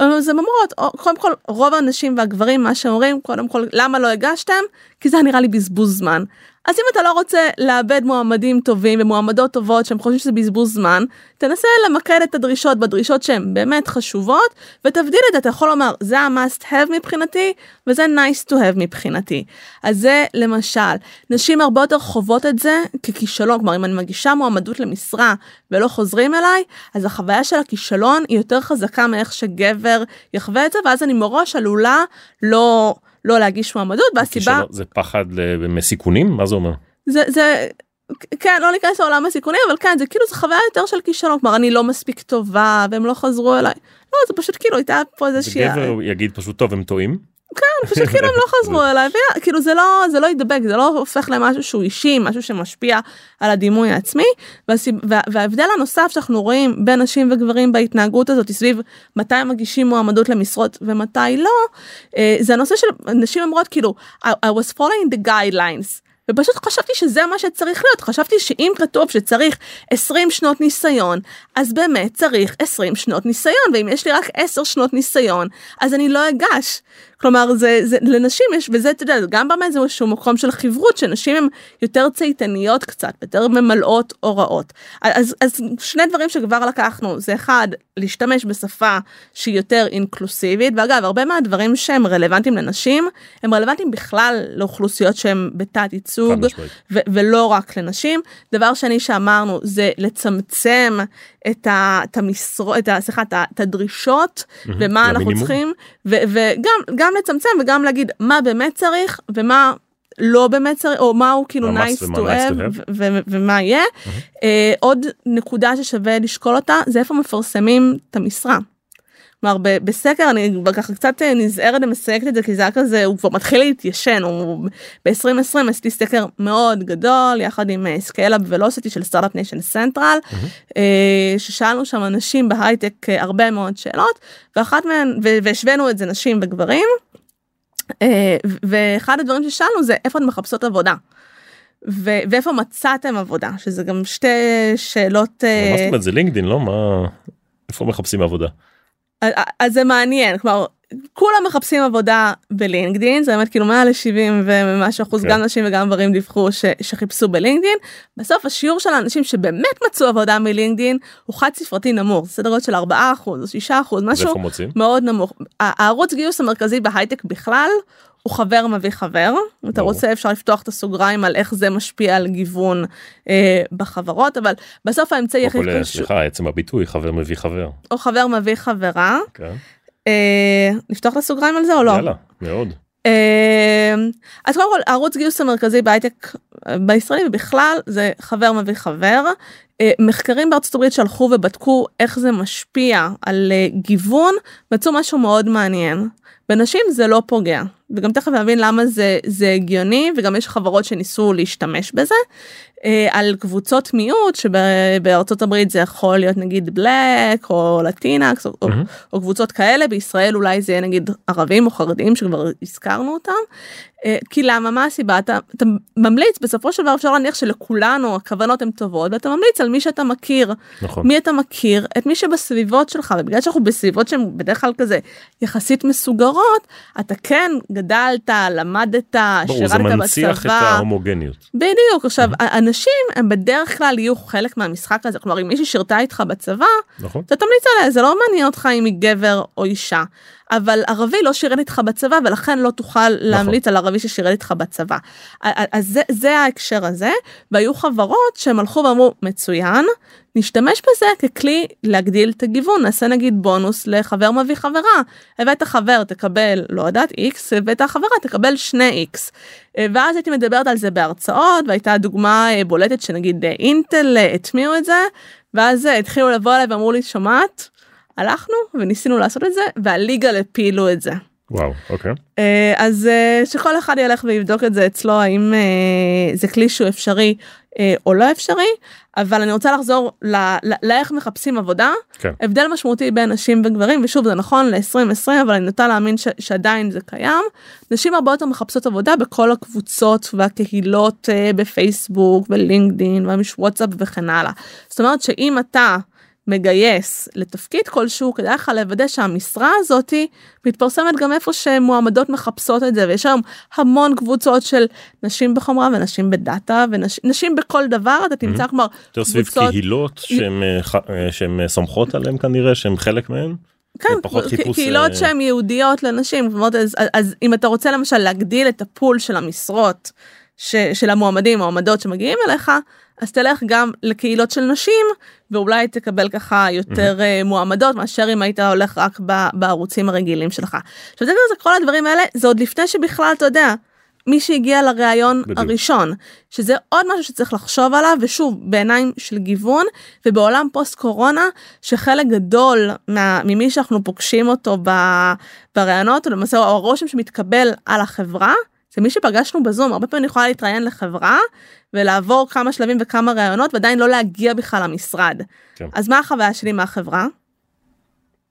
אז הן אומרות קודם כל רוב האנשים והגברים מה שאומרים קודם כל למה לא הגשתם כי זה נראה לי בזבוז זמן. אז אם אתה לא רוצה לאבד מועמדים טובים ומועמדות טובות שהם חושבים שזה בזבוז זמן, תנסה למקד את הדרישות בדרישות שהן באמת חשובות, ותבדיל את זה, אתה יכול לומר, זה ה-must have מבחינתי, וזה nice to have מבחינתי. אז זה למשל, נשים הרבה יותר חוות את זה ככישלון, כלומר אם אני מגישה מועמדות למשרה ולא חוזרים אליי, אז החוויה של הכישלון היא יותר חזקה מאיך שגבר יחווה את זה, ואז אני מראש עלולה לא... לא להגיש מועמדות והסיבה זה פחד מסיכונים? מה זה אומר? זה זה כן לא להיכנס לעולם הסיכונים אבל כן זה כאילו זה חוויה יותר של כישלון. כלומר אני לא מספיק טובה והם לא חזרו אליי. לא זה פשוט כאילו הייתה פה איזה שהיא גבר יגיד פשוט טוב הם טועים כן פשוט כאילו הם לא חזרו אליי כאילו זה לא זה לא ידבק זה לא הופך למשהו שהוא אישי משהו שמשפיע על הדימוי העצמי וההבדל הנוסף שאנחנו רואים בין נשים וגברים בהתנהגות הזאת סביב מתי מגישים מועמדות למשרות ומתי לא אה, זה הנושא של נשים אומרות כאילו I was following the guidelines. ופשוט חשבתי שזה מה שצריך להיות חשבתי שאם כתוב שצריך 20 שנות ניסיון אז באמת צריך 20 שנות ניסיון ואם יש לי רק 10 שנות ניסיון אז אני לא אגש כלומר זה, זה לנשים יש וזה אתה יודע גם באמת זה איזשהו מקום של חברות שנשים הן יותר צייתניות קצת יותר ממלאות הוראות. אז, אז שני דברים שכבר לקחנו זה אחד להשתמש בשפה שהיא יותר אינקלוסיבית ואגב הרבה מהדברים שהם רלוונטיים לנשים הם רלוונטיים בכלל לאוכלוסיות שהם בתת ייצוג ולא רק לנשים. דבר שני שאמרנו זה לצמצם את, ה, את המשרות, את, סליחה, את הדרישות mm-hmm, ומה אנחנו צריכים וגם גם לצמצם וגם להגיד מה באמת צריך ומה לא באמת צריך או מה הוא כאילו nice to have ומה יהיה. Uh, עוד נקודה ששווה לשקול אותה זה איפה מפרסמים את המשרה. כלומר בסקר אני כבר ככה קצת אה, נזהרת ומסייגת את זה כי זה היה כזה הוא כבר מתחיל להתיישן הוא ב-2020 עשיתי סקר מאוד גדול יחד עם Scale-Up Velocity של Start-Up Nation Central ששאלנו שם אנשים בהייטק אה, הרבה מאוד שאלות ואחת מהן והשווינו את זה נשים וגברים. אה, ואחד הדברים ששאלנו זה איפה אתן מחפשות עבודה. ו- ואיפה מצאתם עבודה שזה גם שתי שאלות מה זאת אומרת זה LinkedIn לא מה איפה מחפשים עבודה. אז זה מעניין כלומר כולם מחפשים עבודה בלינקדין זה באמת כאילו מעל ל-70 ומשהו אחוז כן. גם נשים וגם גברים דיווחו ש- שחיפשו בלינקדין בסוף השיעור של האנשים שבאמת מצאו עבודה מלינקדין הוא חד ספרתי נמוך סדר גודל של 4 אחוז או 6 אחוז משהו? מאוד נמוך הערוץ גיוס המרכזי בהייטק בכלל הוא חבר מביא חבר אם אתה. רוצה אפשר לפתוח את הסוגריים על איך זה משפיע על גיוון אה, בחברות אבל בסוף האמצעי הכי חשוב סליחה עצם הביטוי חבר מביא חבר. או חבר מביא חברה כן. אה, לפתוח את הסוגריים על זה או לא. יאללה מאוד. אה, אז קודם כל הערוץ גיוס המרכזי בהייטק אה, בישראלי ובכלל זה חבר מביא חבר. אה, מחקרים בארצות הברית שהלכו ובדקו איך זה משפיע על גיוון מצאו משהו מאוד מעניין. בנשים זה לא פוגע וגם תכף נבין למה זה זה הגיוני וגם יש חברות שניסו להשתמש בזה. אה, על קבוצות מיעוט שבארצות הברית זה יכול להיות נגיד בלק או לטינקס או, או, מהמם. או קבוצות כאלה בישראל אולי זה יהיה נגיד ערבים או חרדים שכבר הזכרנו אותם. אה, כי למה מה הסיבה אתה, אתה ממליץ בסופו של דבר אפשר להניח שלכולנו הכוונות הן טובות ואתה ממליץ על מי שאתה מכיר נכון. מי אתה מכיר את מי שבסביבות שלך ובגלל שאנחנו בסביבות שהן בדרך כלל כזה יחסית מסוגרות אתה כן גדלת למדת ברור זה מנציח את בצבא. ההומוגניות. בדיוק עכשיו אנשים הם בדרך כלל יהיו חלק מהמשחק הזה כלומר אם מישהי שירתה איתך בצבא נכון. אתה תמליץ עליה זה לא מעניין אותך אם היא גבר או אישה אבל ערבי לא שירת איתך בצבא ולכן לא תוכל להמליץ על ערבי ששירת איתך בצבא. אז זה, זה ההקשר הזה והיו חברות שהם הלכו ואמרו מצוין נשתמש בזה ככלי להגדיל את הגיוון נעשה נגיד בונוס לחבר מביא חברה הבאת חבר תקבל לא יודעת איקס הבאת חברה תקבל שני איקס. אה, ואז הייתי מדברת על זה בהרצאות והייתה דוגמה אה, בולטת שנגיד אה, אינטל הטמיעו את זה ואז התחילו לבוא אליי ואמרו לי שומעת הלכנו וניסינו לעשות את זה והליגה הפילו את זה. וואו אוקיי. אה, אז אה, שכל אחד ילך ויבדוק את זה אצלו האם אה, זה כלי שהוא אפשרי או לא אפשרי אבל אני רוצה לחזור לאיך מחפשים עבודה כן. הבדל משמעותי בין נשים וגברים ושוב זה נכון ל-2020 אבל אני נוטה להאמין ש- שעדיין זה קיים נשים הרבה יותר מחפשות עבודה בכל הקבוצות והקהילות בפייסבוק ולינקדין וואטסאפ וכן הלאה זאת אומרת שאם אתה מגייס לתפקיד כלשהו כדאי לך לוודא שהמשרה הזאתי מתפרסמת גם איפה שמועמדות מחפשות את זה ויש היום המון קבוצות של נשים בחומרה ונשים בדאטה ונשים בכל דבר אתה תמצא כלומר יותר סביב קבוצות- קהילות שהן אה, אה, אה, סומכות עליהן כנראה שהן חלק מהן. כן, קהילות שהן ייעודיות לנשים, אומרת, אז, אז אם אתה רוצה למשל להגדיל את הפול של המשרות ש, של המועמדים, המועמדות שמגיעים אליך, אז תלך גם לקהילות של נשים, ואולי תקבל ככה יותר אה, מועמדות מאשר אם היית הולך רק בערוצים הרגילים שלך. עכשיו זה זה כל הדברים האלה, זה עוד לפני שבכלל אתה יודע. מי שהגיע לראיון בדיוק. הראשון שזה עוד משהו שצריך לחשוב עליו ושוב בעיניים של גיוון ובעולם פוסט קורונה שחלק גדול מה, ממי שאנחנו פוגשים אותו בראיונות או למעשה הרושם שמתקבל על החברה זה מי שפגשנו בזום הרבה פעמים אני יכולה להתראיין לחברה ולעבור כמה שלבים וכמה ראיונות ועדיין לא להגיע בכלל למשרד כן. אז מה החוויה שלי מהחברה?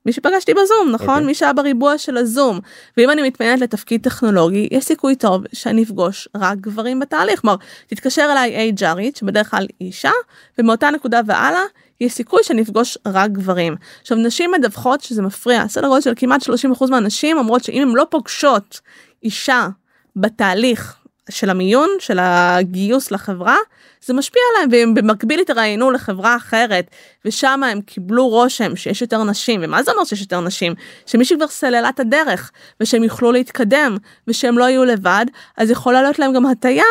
מי שפגשתי בזום נכון אוקיי. מי שהיה בריבוע של הזום ואם אני מתמיינת לתפקיד טכנולוגי יש סיכוי טוב שאני אפגוש רק גברים בתהליך כלומר תתקשר אליי HRית שבדרך כלל היא אישה ומאותה נקודה והלאה יש סיכוי שאני אפגוש רק גברים. עכשיו נשים מדווחות שזה מפריע סדר גודל של כמעט 30% מהנשים אומרות שאם הן לא פוגשות אישה בתהליך של המיון של הגיוס לחברה זה משפיע עליהם והם במקביל התראיינו לחברה אחרת ושם הם קיבלו רושם שיש יותר נשים. ומה זה אומר שיש יותר נשים? שמישהי כבר סללה את הדרך ושהם יוכלו להתקדם ושהם לא יהיו לבד אז יכולה להיות להם גם הטיה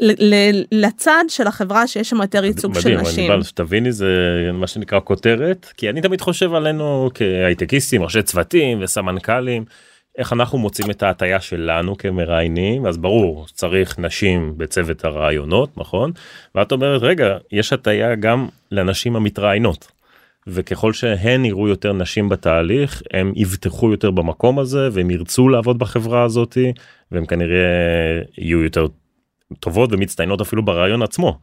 ל- לצד של החברה שיש שם יותר ייצוג של מדהים, נשים. ענבל, שתביני זה מה שנקרא כותרת כי אני תמיד חושב עלינו כהייטקיסטים ראשי צוותים וסמנכ"לים איך אנחנו מוצאים את ההטייה שלנו כמראיינים אז ברור צריך נשים בצוות הרעיונות נכון ואת אומרת רגע יש הטייה גם לנשים המתראיינות. וככל שהן יראו יותר נשים בתהליך הם יבטחו יותר במקום הזה והם ירצו לעבוד בחברה הזאתי והם כנראה יהיו יותר טובות ומצטיינות אפילו ברעיון עצמו.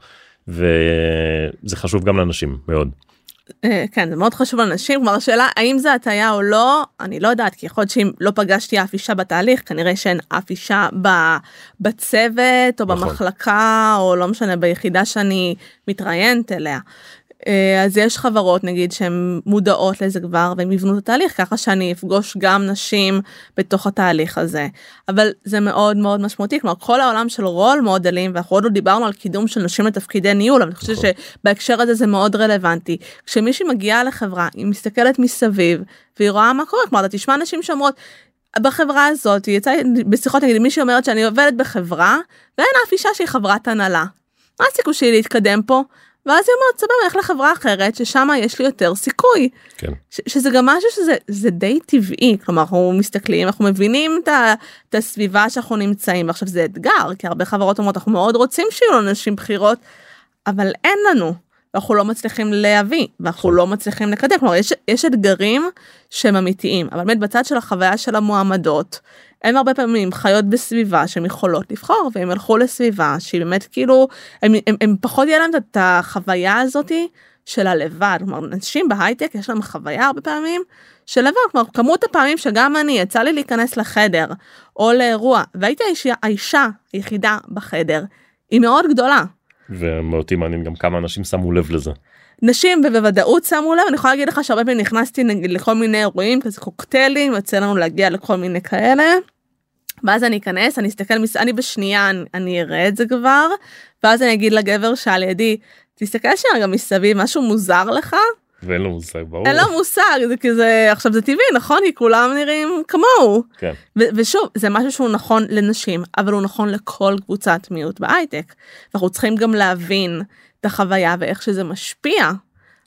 וזה חשוב גם לאנשים מאוד. אה, כן זה מאוד חשוב לאנשים כלומר השאלה האם זה הטעיה או לא אני לא יודעת כי יכול להיות שאם לא פגשתי אף אישה בתהליך כנראה שאין אף אישה בצוות או נכון. במחלקה או לא משנה ביחידה שאני מתראיינת אליה. אה, אז יש חברות נגיד שהן מודעות לזה כבר והם יבנו את התהליך ככה שאני אפגוש גם נשים בתוך התהליך הזה אבל זה מאוד מאוד משמעותי כלומר כל העולם של רול מודלים ואנחנו עוד לא דיברנו על קידום של נשים לתפקידי ניהול אבל אני חושבת נכון. שבהקשר הזה זה מאוד רלוונטי כשמישהי מגיעה לחברה היא מסתכלת מסביב והיא רואה מה קורה כלומר אתה תשמע נשים שאומרות בחברה הזאת יצא בשיחות נגיד מישהי אומרת שאני עובדת בחברה ואין אף אישה שהיא חברת הנהלה. מה הסיכוי שלי להתקדם פה? ואז היא אומרת סבבה איך לחברה אחרת ששם יש לי יותר סיכוי. כן. שזה גם משהו שזה די טבעי כלומר אנחנו מסתכלים אנחנו מבינים את, את הסביבה שאנחנו נמצאים עכשיו זה אתגר כי הרבה חברות אומרות אנחנו מאוד רוצים שיהיו לנו נשים בכירות אבל אין לנו. ואנחנו לא מצליחים להביא ואנחנו לא מצליחים לקדם כלומר יש, יש אתגרים שהם אמיתיים אבל באמת בצד של החוויה של המועמדות הם הרבה פעמים חיות בסביבה שהן יכולות לבחור והם ילכו לסביבה שהיא באמת כאילו הם, הם, הם פחות יהיה להם את החוויה הזאתי של הלבד כלומר אנשים בהייטק יש להם חוויה הרבה פעמים של לבד כלומר כמות הפעמים שגם אני יצא לי להיכנס לחדר או לאירוע והייתי האישה, האישה היחידה בחדר היא מאוד גדולה. ומאותי מעניין גם כמה אנשים שמו לב לזה. נשים ובוודאות שמו לב אני יכולה להגיד לך שהרבה פעמים נכנסתי נגיד לכל מיני אירועים כזה קוקטיילים יוצא לנו להגיע לכל מיני כאלה. ואז אני אכנס אני אסתכל אני בשנייה אני, אני אראה את זה כבר ואז אני אגיד לגבר שעל ידי תסתכל שם גם מסביב משהו מוזר לך. ואין לו מושג ברור. אין לו מושג זה כזה עכשיו זה טבעי נכון כי כולם נראים כמוהו. כן. ושוב זה משהו שהוא נכון לנשים אבל הוא נכון לכל קבוצת מיעוט בהייטק. אנחנו צריכים גם להבין את החוויה ואיך שזה משפיע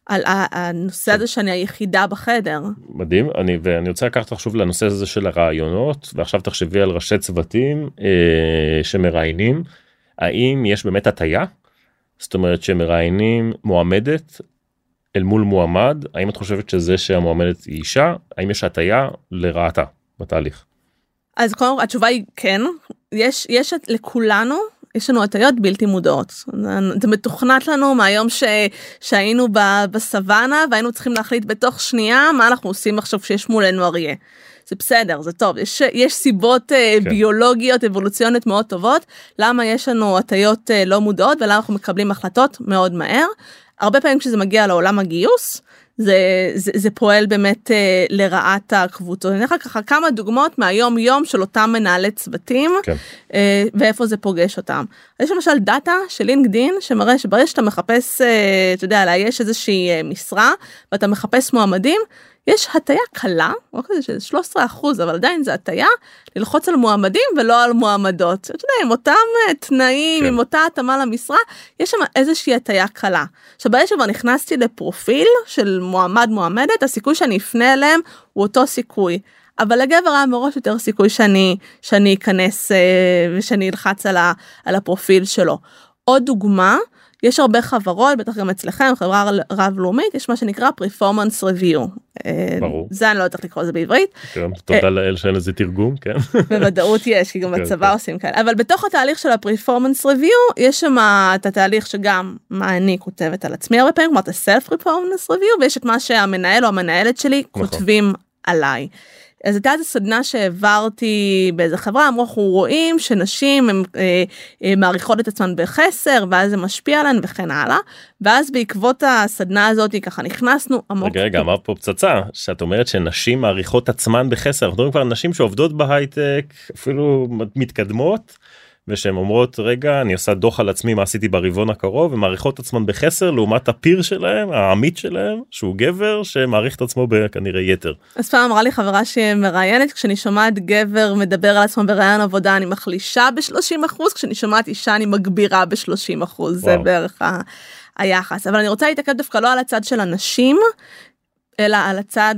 על הנושא הזה שאני היחידה בחדר. מדהים אני ואני רוצה לקחת עכשיו לנושא הזה של הרעיונות ועכשיו תחשבי על ראשי צוותים אה, שמראיינים האם יש באמת הטיה זאת אומרת שמראיינים מועמדת אל מול מועמד האם את חושבת שזה שהמועמדת היא אישה האם יש הטיה לרעתה בתהליך. אז קודם התשובה היא כן יש יש לכולנו יש לנו הטיות בלתי מודעות. זה מתוכנת לנו מהיום ש, שהיינו בסוואנה והיינו צריכים להחליט בתוך שנייה מה אנחנו עושים עכשיו כשיש מולנו אריה. זה בסדר זה טוב יש יש סיבות אה, כן. ביולוגיות אבולוציונית מאוד טובות למה יש לנו הטיות אה, לא מודעות ולמה אנחנו מקבלים החלטות מאוד מהר. הרבה פעמים כשזה מגיע לעולם הגיוס זה, זה, זה פועל באמת אה, לרעת הקבוצות. אני אתן ככה כמה דוגמאות מהיום יום של אותם מנהלי צוותים כן. אה, ואיפה זה פוגש אותם. יש למשל דאטה של לינקדין שמראה שברגע שאתה מחפש, אה, אתה יודע, יש איזושהי אה, משרה ואתה מחפש מועמדים, יש הטיה קלה, לא כזה של 13 אחוז, אבל עדיין זה הטיה, ללחוץ על מועמדים ולא על מועמדות. אתה יודע, עם אותם אה, תנאים, כן. עם אותה התאמה למשרה, יש שם איזושהי הטיה קלה. עכשיו, ברגע שכבר נכנסתי לפרופיל של מועמד מועמדת, הסיכוי שאני אפנה אליהם הוא אותו סיכוי. אבל לגבר היה מראש יותר סיכוי שאני שאני אכנס אה, ושאני אלחץ על, ה, על הפרופיל שלו. עוד דוגמה יש הרבה חברות בטח גם אצלכם חברה רב לאומית יש מה שנקרא פרפורמנס ריוויו. אה, ברור. זה אני לא יודעת לקרוא לזה בעברית. כן, תודה אה, לאל שאין לזה תרגום כן. בוודאות יש כי גם כן, בצבא כן. עושים כאלה אבל בתוך התהליך של הפרפורמנס ריוויו יש שם את התהליך שגם מה אני כותבת על עצמי הרבה פעמים כלומר את הסלף פרפורמנס ריוויו ויש את מה שהמנהל או המנהלת שלי נכון. כותבים עליי. אז הייתה איזה סדנה שהעברתי באיזה חברה אמרו אנחנו רואים שנשים הם אה, אה, מעריכות את עצמן בחסר ואז זה משפיע עליהן וכן הלאה ואז בעקבות הסדנה הזאת ככה נכנסנו עמוק. רגע רגע אמרת פה פצצה שאת אומרת שנשים מעריכות עצמן בחסר אנחנו מדברים כבר נשים שעובדות בהייטק אפילו מתקדמות. ושהן אומרות רגע אני עושה דוח על עצמי מה עשיתי ברבעון הקרוב ומעריכות עצמן בחסר לעומת הפיר שלהם העמית שלהם שהוא גבר שמעריך את עצמו בכנראה יתר. אז פעם אמרה לי חברה שמראיינת כשאני שומעת גבר מדבר על עצמו בראיון עבודה אני מחלישה ב-30 אחוז כשאני שומעת אישה אני מגבירה ב-30 אחוז זה בערך ה... היחס אבל אני רוצה להתעכב דווקא לא על הצד של הנשים אלא על הצד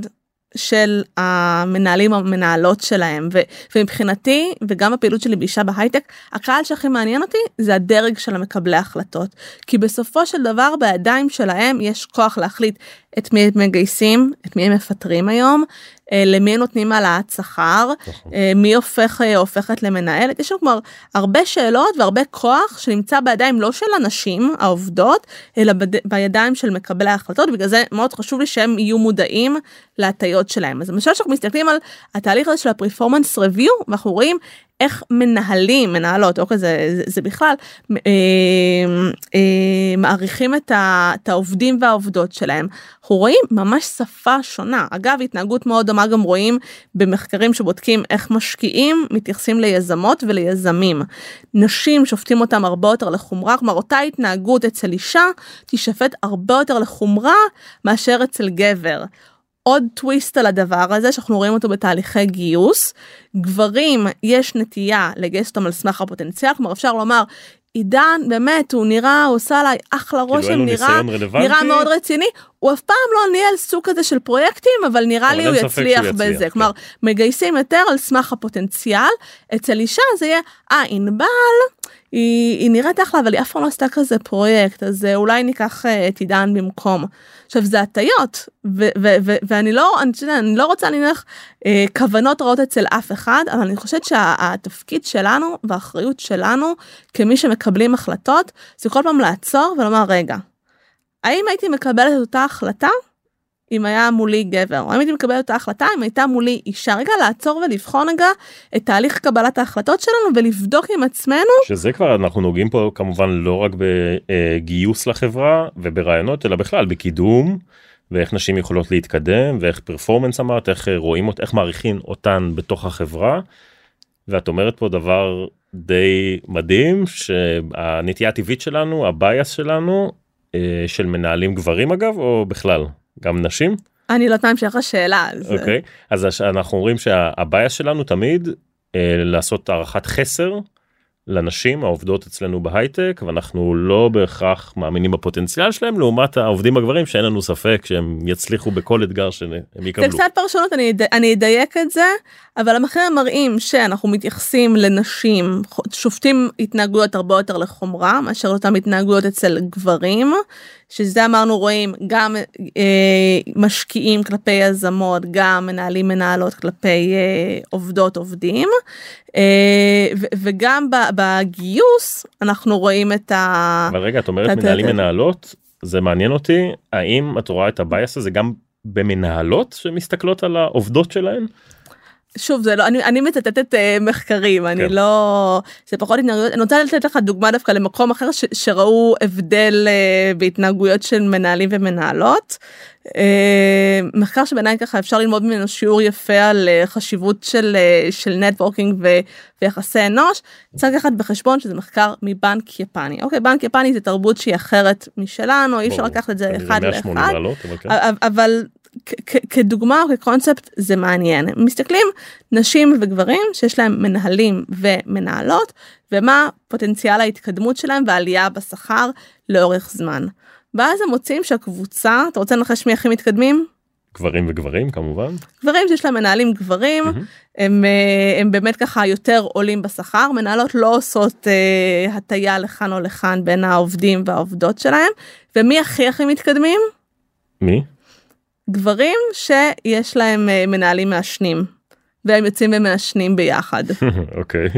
של המנהלים המנהלות שלהם. ו, ומבחינתי וגם הפעילות שלי באישה בהייטק הקהל שהכי מעניין אותי זה הדרג של המקבלי ההחלטות. כי בסופו של דבר בידיים שלהם יש כוח להחליט את מי הם מגייסים את מי הם מפטרים היום אה, למי נותנים העלאת שכר, נכון. אה, מי הופך, אה, הופכת למנהלת, יש לנו כלומר הרבה שאלות והרבה כוח שנמצא בידיים לא של הנשים העובדות, אלא בידיים של מקבלי ההחלטות, בגלל זה מאוד חשוב לי שהם יהיו מודעים להטיות שלהם. אז למשל שאנחנו מסתכלים על התהליך הזה של הפרפורמנס רביו, ואנחנו רואים איך מנהלים מנהלות אוקיי זה, זה, זה בכלל אה, אה, מעריכים את, ה, את העובדים והעובדות שלהם. אנחנו רואים ממש שפה שונה אגב התנהגות מאוד דומה גם רואים במחקרים שבודקים איך משקיעים מתייחסים ליזמות וליזמים. נשים שופטים אותם הרבה יותר לחומרה כלומר אותה התנהגות אצל אישה תישפט הרבה יותר לחומרה מאשר אצל גבר. עוד טוויסט על הדבר הזה שאנחנו רואים אותו בתהליכי גיוס. גברים יש נטייה לגייס אותם על סמך הפוטנציאל כלומר אפשר לומר עידן באמת הוא נראה הוא עושה עליי אחלה כאילו רושם נראה נראה מאוד רציני הוא אף פעם לא ניהל סוג כזה של פרויקטים אבל נראה לי הוא יצליח בזה כן. כלומר מגייסים יותר על סמך הפוטנציאל אצל אישה זה יהיה אה ענבל היא, היא נראית אחלה אבל היא אף פעם לא עשתה כזה פרויקט אז אה, אולי ניקח אה, את עידן במקום. עכשיו זה הטיות ואני לא אני, אני לא רוצה נניח אה, כוונות רעות אצל אף אחד אבל אני חושבת שהתפקיד שלנו והאחריות שלנו כמי שמקבלים החלטות זה כל פעם לעצור ולומר רגע. האם הייתי מקבלת את אותה החלטה אם היה מולי גבר, או אם הייתי מקבלת את ההחלטה אם הייתה מולי אישה. רגע לעצור ולבחון רגע את תהליך קבלת ההחלטות שלנו ולבדוק עם עצמנו. שזה כבר אנחנו נוגעים פה כמובן לא רק בגיוס לחברה וברעיונות אלא בכלל בקידום. ואיך נשים יכולות להתקדם ואיך פרפורמנס אמרת איך רואים איך מעריכים אותן בתוך החברה. ואת אומרת פה דבר די מדהים שהנטייה הטבעית שלנו ה bias שלנו אה, של מנהלים גברים אגב או בכלל גם נשים? אני לא יודעת מה המשך השאלה. אוקיי, okay. אז אנחנו אומרים שהבעיה שלנו תמיד אה, לעשות הערכת חסר לנשים העובדות אצלנו בהייטק ואנחנו לא בהכרח מאמינים בפוטנציאל שלהם לעומת העובדים הגברים שאין לנו ספק שהם יצליחו בכל אתגר שהם יקבלו. זה קצת פרשנות אני, אני אדייק את זה אבל המחקרים מראים שאנחנו מתייחסים לנשים שופטים התנהגויות הרבה יותר לחומרה מאשר אותם התנהגויות אצל גברים שזה אמרנו רואים גם אה, משקיעים כלפי יזמות גם מנהלים מנהלות כלפי אה, עובדות עובדים אה, וגם בגיוס אנחנו רואים את ה... אבל רגע את אומרת מנהלים מנהלות זה מעניין אותי האם את רואה את ה bias הזה גם במנהלות שמסתכלות על העובדות שלהן. שוב זה לא אני אני מצטטת uh, מחקרים אני כן. לא זה פחות התנהגויות אני רוצה לתת לך דוגמה דווקא למקום אחר ש, שראו הבדל uh, בהתנהגויות של מנהלים ומנהלות. Uh, מחקר שבעיניי ככה אפשר ללמוד ממנו שיעור יפה על uh, חשיבות של uh, של networking ויחסי אנוש צריך לקחת בחשבון שזה מחקר מבנק יפני אוקיי בנק יפני זה תרבות שהיא אחרת משלנו אי אפשר לקחת את זה אחד לאחד כן. אבל כדוגמה או כקונספט זה מעניין מסתכלים נשים וגברים שיש להם מנהלים ומנהלות ומה פוטנציאל ההתקדמות שלהם ועלייה בשכר לאורך זמן. ואז הם מוצאים שהקבוצה אתה רוצה לנחש מי הכי מתקדמים? גברים וגברים כמובן. גברים שיש להם מנהלים גברים mm-hmm. הם, אה, הם באמת ככה יותר עולים בשכר מנהלות לא עושות uh, הטיה לכאן או לכאן בין העובדים והעובדות שלהם ומי הכי הכי מתקדמים? מי? גברים שיש להם אה, מנהלים מעשנים והם יוצאים ומעשנים ביחד. אוקיי.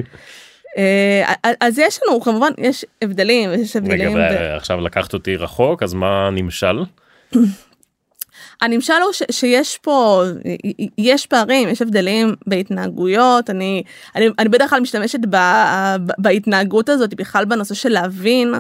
אה, אז יש לנו כמובן יש הבדלים יש הבדלים. רגע, עכשיו לקחת אותי רחוק אז מה נמשל? הנמשל הוא ש, שיש פה יש פערים יש הבדלים בהתנהגויות אני אני, אני בדרך כלל משתמשת ב, ב, בהתנהגות הזאת בכלל בנושא של להבין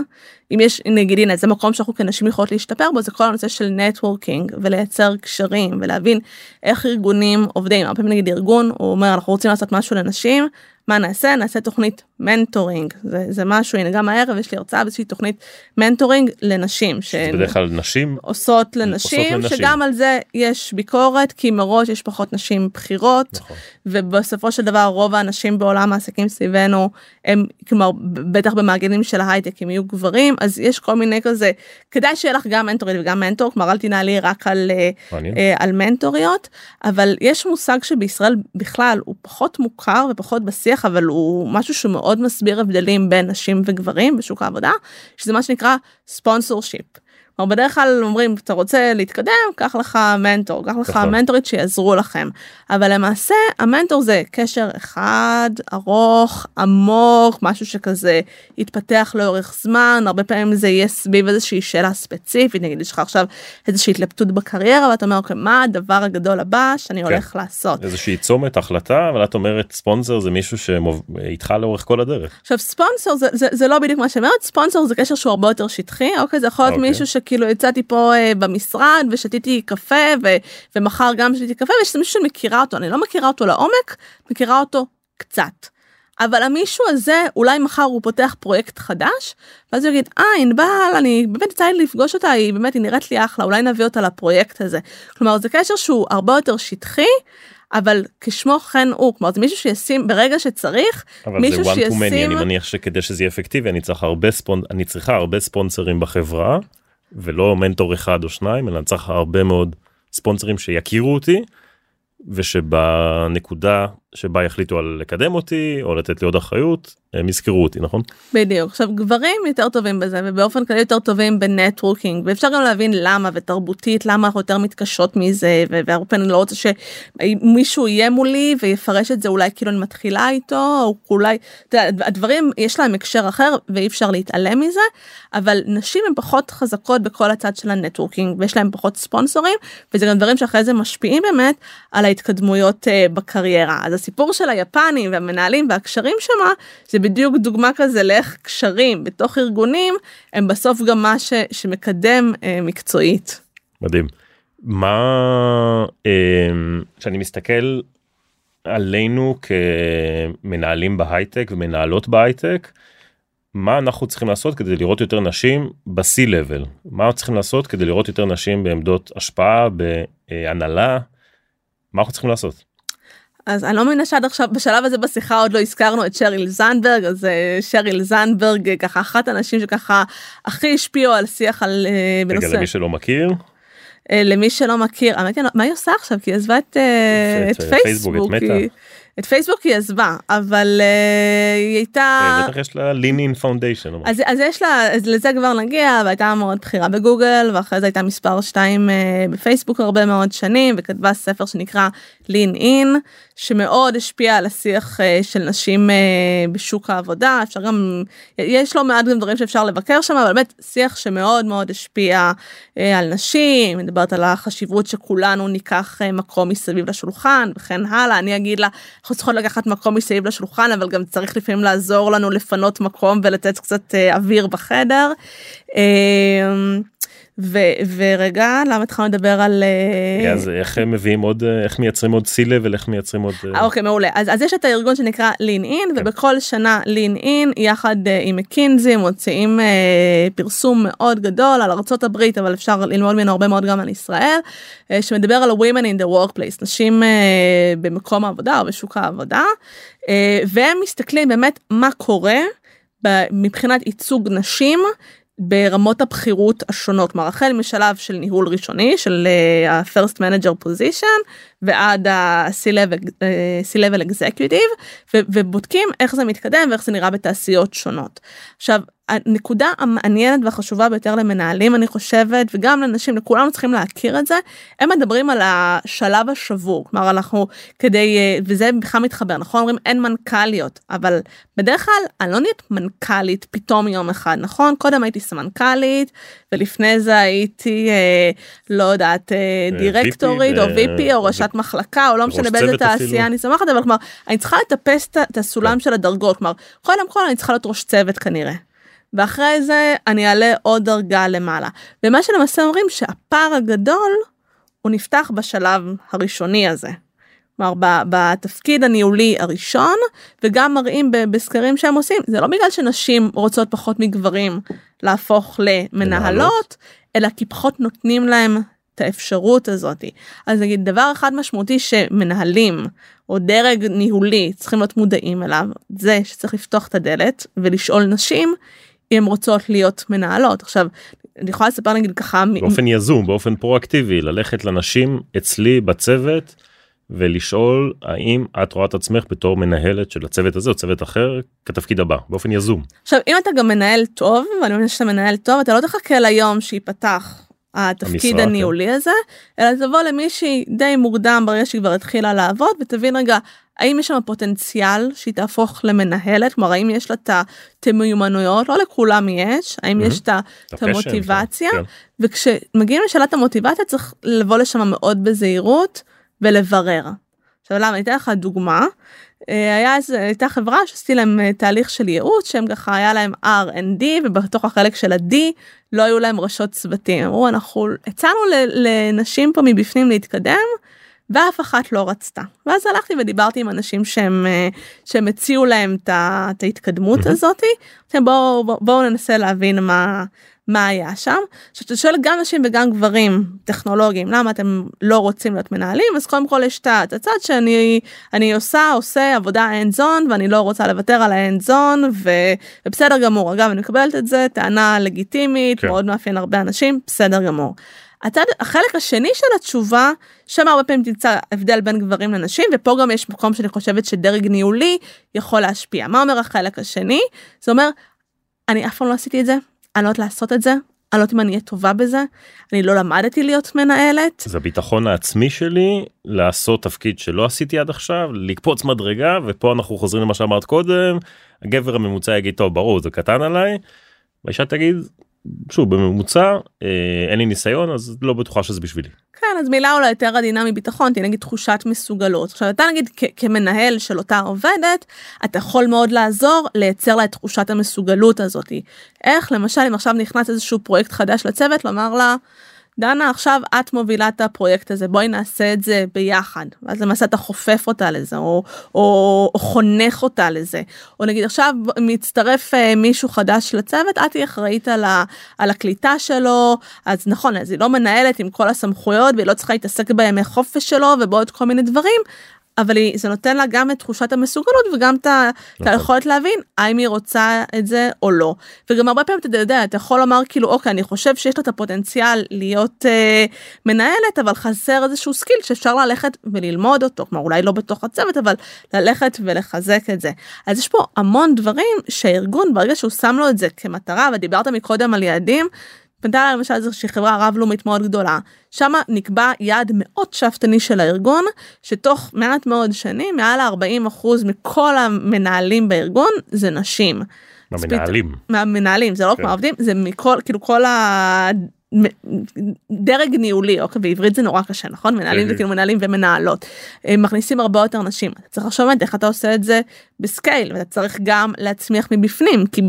אם יש נגיד הנה זה מקום שאנחנו כנשים יכולות להשתפר בו זה כל הנושא של networking ולייצר קשרים ולהבין איך ארגונים עובדים הרבה פעמים נגיד ארגון הוא אומר אנחנו רוצים לעשות משהו לנשים מה נעשה? נעשה תוכנית mentoring, זה, זה משהו, הנה גם הערב יש לי הרצאה באיזושהי תוכנית מנטורינג לנשים. שהן בדרך כלל נשים? עושות לנשים, עושות לנשים, שגם על זה יש ביקורת, כי מראש יש פחות נשים בכירות, נכון. ובסופו של דבר רוב האנשים בעולם העסקים סביבנו, הם כלומר בטח במארגנים של ההייטק הם יהיו גברים, אז יש כל מיני כזה, כדאי שיהיה לך גם מנטורית וגם מנטור, כלומר אל תנהלי רק על, אה, על מנטוריות, אבל יש מושג שבישראל בכלל הוא פחות מוכר ופחות בשיח, אבל הוא משהו שמאוד מסביר הבדלים בין נשים וגברים בשוק העבודה, שזה מה שנקרא ספונסור שיפ. כלומר בדרך כלל אומרים אתה רוצה להתקדם קח לך מנטור קח לך נכון. מנטורית שיעזרו לכם אבל למעשה המנטור זה קשר אחד ארוך עמוק משהו שכזה יתפתח לאורך זמן הרבה פעמים זה יהיה סביב איזושהי שאלה ספציפית נגיד יש לך עכשיו איזושהי התלבטות בקריירה ואתה אומר אוקיי מה הדבר הגדול הבא שאני כן. הולך לעשות איזושהי צומת החלטה אבל את אומרת ספונסר זה מישהו שאיתך לאורך כל הדרך עכשיו ספונסר זה, זה, זה לא בדיוק מה שאומרת ספונסר זה קשר שהוא הרבה יותר שטחי אוקיי זה יכול להיות אוקיי. מישהו כאילו יצאתי פה uh, במשרד ושתיתי קפה ו, ומחר גם שתיתי קפה ויש מישהו שאני מכירה אותו אני לא מכירה אותו לעומק מכירה אותו קצת. אבל המישהו הזה אולי מחר הוא פותח פרויקט חדש ואז הוא יגיד אה ענבל אני באמת יצא לי לפגוש אותה היא באמת היא נראית לי אחלה אולי נביא אותה לפרויקט הזה. כלומר זה קשר שהוא הרבה יותר שטחי אבל כשמו כן הוא כלומר זה מישהו שישים ברגע שצריך מישהו שישים. אבל זה one to many אני מניח שכדי שזה יהיה אפקטיבי אני צריך הרבה ספונ... אני צריכה הרבה ספונסרים בחברה ולא מנטור אחד או שניים אלא צריך הרבה מאוד ספונסרים שיכירו אותי ושבנקודה שבה יחליטו על לקדם אותי או לתת לי עוד אחריות הם יזכרו אותי נכון? בדיוק עכשיו גברים יותר טובים בזה ובאופן כללי יותר טובים בנטוורקינג ואפשר גם להבין למה ותרבותית למה אנחנו יותר מתקשות מזה והרבה פעמים לא רוצה שמישהו יהיה מולי ויפרש את זה אולי כאילו אני מתחילה איתו או אולי הדברים יש להם הקשר אחר ואי אפשר להתעלם מזה אבל נשים הן פחות חזקות בכל הצד של הנטוורקינג ויש להם פחות ספונסורים וזה גם דברים שאחרי זה משפיעים באמת על ההתקדמויות uh, בקריירה אז הסיפור של היפנים והמנהלים והקשרים שמה זה בדיוק דוגמה כזה לאיך קשרים בתוך ארגונים הם בסוף גם מה ש, שמקדם אה, מקצועית. מדהים. מה אה, כשאני מסתכל עלינו כמנהלים בהייטק ומנהלות בהייטק מה אנחנו צריכים לעשות כדי לראות יותר נשים ב-C level מה צריכים לעשות כדי לראות יותר נשים בעמדות השפעה בהנהלה מה אנחנו צריכים לעשות. אז אני לא מאמינה שעד עכשיו בשלב הזה בשיחה עוד לא הזכרנו את שריל זנדברג אז אה, שריל זנדברג אה, ככה אחת הנשים שככה הכי השפיעו על שיח על אה, בנושא. רגע למי שלא מכיר. למי שלא מכיר, מה היא עושה עכשיו? כי היא עזבה את, את, את פייסבוק, את מטא. את פייסבוק היא עזבה אבל uh, היא הייתה בטח יש לה Lean In Foundation אז, אז יש לה אז לזה כבר נגיע והייתה מאוד בכירה בגוגל ואחרי זה הייתה מספר 2 uh, בפייסבוק הרבה מאוד שנים וכתבה ספר שנקרא Lean In שמאוד השפיע על השיח uh, של נשים uh, בשוק העבודה. אפשר גם יש לא מעט גם דברים שאפשר לבקר שם אבל באמת שיח שמאוד מאוד השפיע uh, על נשים מדברת על החשיבות שכולנו ניקח uh, מקום מסביב לשולחן וכן הלאה. אני אגיד לה אנחנו צריכות לקחת מקום מסביב לשולחן אבל גם צריך לפעמים לעזור לנו לפנות מקום ולתת קצת אה, אוויר בחדר. אה, ו- ורגע למה התחלנו לדבר על אה, אז איך מביאים עוד איך מייצרים עוד לבל איך מייצרים עוד אוקיי מעולה אז, אז יש את הארגון שנקרא לין אין כן. ובכל שנה לין אין יחד עם מקינזי מוציאים אה, פרסום מאוד גדול על הברית אבל אפשר ללמוד ממנו הרבה מאוד גם על ישראל אה, שמדבר על ה-women in the workplace נשים אה, במקום העבודה או בשוק העבודה אה, והם מסתכלים באמת מה קורה מבחינת ייצוג נשים ברמות הבכירות השונות, כלומר החל משלב של ניהול ראשוני של ה-first manager position ועד ה-C-level executive ובודקים איך זה מתקדם ואיך זה נראה בתעשיות שונות. עכשיו הנקודה המעניינת והחשובה ביותר למנהלים אני חושבת וגם לנשים לכולנו צריכים להכיר את זה הם מדברים על השלב השבור. כלומר אנחנו כדי אה, וזה בכלל מתחבר נכון? אומרים אין מנכ"ליות אבל בדרך כלל אני לא נהיית מנכ"לית פתאום יום אחד נכון? קודם הייתי סמנכ"לית ולפני זה הייתי אה, לא יודעת אה, אה דירקטורית או VP או ראשת מחלקה או לא משנה באיזה תעשייה אני שמחת אבל כלומר אני צריכה לטפס את הסולם כן. של הדרגות כלומר קודם כל אני צריכה להיות ראש צוות כנראה. ואחרי זה אני אעלה עוד דרגה למעלה. ומה שלמעשה אומרים שהפער הגדול הוא נפתח בשלב הראשוני הזה. כלומר בתפקיד הניהולי הראשון וגם מראים בסקרים שהם עושים זה לא בגלל שנשים רוצות פחות מגברים להפוך למנהלות אלא כי פחות נותנים להם האפשרות הזאתי אז נגיד דבר אחד משמעותי שמנהלים או דרג ניהולי צריכים להיות מודעים אליו זה שצריך לפתוח את הדלת ולשאול נשים אם הן רוצות להיות מנהלות. עכשיו אני יכולה לספר נגיד ככה באופן יזום באופן פרואקטיבי ללכת לנשים אצלי בצוות ולשאול האם את רואה את עצמך בתור מנהלת של הצוות הזה או צוות אחר? כתפקיד הבא באופן יזום. עכשיו אם אתה גם מנהל טוב ואני מבין שאתה מנהל טוב אתה לא תחכה ליום שייפתח התפקיד הניהולי כן. הזה אלא תבוא למישהי די מוקדם ברגע שהיא כבר התחילה לעבוד ותבין רגע האם יש שם פוטנציאל שהיא תהפוך למנהלת כלומר האם יש לה את המיומנויות לא לכולם יש האם mm-hmm. יש את המוטיבציה כן. וכשמגיעים לשאלת המוטיבציה צריך לבוא לשם מאוד בזהירות ולברר. עכשיו למה אני אתן לך דוגמה היה איזה הייתה חברה שעשיתי להם אה, תהליך של ייעוץ שהם ככה היה להם R&D ובתוך החלק של ה-D לא היו להם ראשות צוותים. אמרו אנחנו הצענו לנשים פה מבפנים להתקדם ואף אחת לא רצתה. ואז הלכתי ודיברתי עם אנשים שהם אה, שהם הציעו להם את ההתקדמות הזאתי בואו בואו ננסה להבין מה מה היה שם. כשאתה שואל גם נשים וגם גברים טכנולוגיים למה אתם לא רוצים להיות מנהלים אז קודם כל יש את הצד שאני אני עושה עושה עבודה end zone ואני לא רוצה לוותר על ה-end zone ובסדר גמור אגב אני מקבלת את זה טענה לגיטימית כן. מאוד מאפיין הרבה אנשים בסדר גמור. הצד החלק השני של התשובה שם הרבה פעמים תמצא הבדל בין גברים לנשים ופה גם יש מקום שאני חושבת שדרג ניהולי יכול להשפיע מה אומר החלק השני זה אומר אני אף פעם לא עשיתי את זה אני לא יודעת לעשות את זה, אני לא יודעת אם אני אהיה טובה בזה, אני לא למדתי להיות מנהלת. זה הביטחון העצמי שלי לעשות תפקיד שלא עשיתי עד עכשיו, לקפוץ מדרגה ופה אנחנו חוזרים למה שאמרת קודם, הגבר הממוצע יגיד טוב ברור זה קטן עליי, והאישה תגיד שוב בממוצע אה, אין לי ניסיון אז לא בטוחה שזה בשבילי. כן אז מילה אולי יותר עדינה מביטחון תהיה נגיד תחושת מסוגלות עכשיו אתה נגיד כמנהל של אותה עובדת אתה יכול מאוד לעזור לייצר לה את תחושת המסוגלות הזאתי איך למשל אם עכשיו נכנס איזשהו פרויקט חדש לצוות לומר לה. דנה עכשיו את מובילה את הפרויקט הזה בואי נעשה את זה ביחד. ואז למעשה אתה חופף אותה לזה או, או, או חונך אותה לזה. או נגיד עכשיו מצטרף uh, מישהו חדש לצוות את תהיי אחראית על, ה, על הקליטה שלו. אז נכון אז היא לא מנהלת עם כל הסמכויות והיא לא צריכה להתעסק בימי חופש שלו ובעוד כל מיני דברים אבל היא, זה נותן לה גם את תחושת המסוגלות וגם את נכון. היכולת להבין האם היא רוצה את זה או לא. וגם הרבה פעמים אתה יודע, אתה יכול לומר כאילו אוקיי אני חושב שיש לה את הפוטנציאל להיות אה, מנהלת אבל חסר איזשהו skill שאפשר ללכת וללמוד אותו, כלומר אולי לא בתוך הצוות אבל ללכת ולחזק את זה. אז יש פה המון דברים שהארגון ברגע שהוא שם לו את זה כמטרה ודיברת מקודם על יעדים פנתה אליי למשל איזושהי חברה רב לאומית מאוד גדולה שם נקבע יעד מאוד שאפתני של הארגון שתוך מעט מאוד שנים מעל 40 אחוז מכל המנהלים בארגון זה נשים. מהמנהלים. מהמנהלים זה לא רק כן. מהעובדים זה מכל כאילו כל ה... דרג ניהולי אוקיי בעברית זה נורא קשה נכון? מנהלים זה כאילו מנהלים ומנהלות. מכניסים הרבה יותר נשים. אתה צריך לחשוב איך אתה עושה את זה בסקייל ואתה צריך גם להצמיח מבפנים כי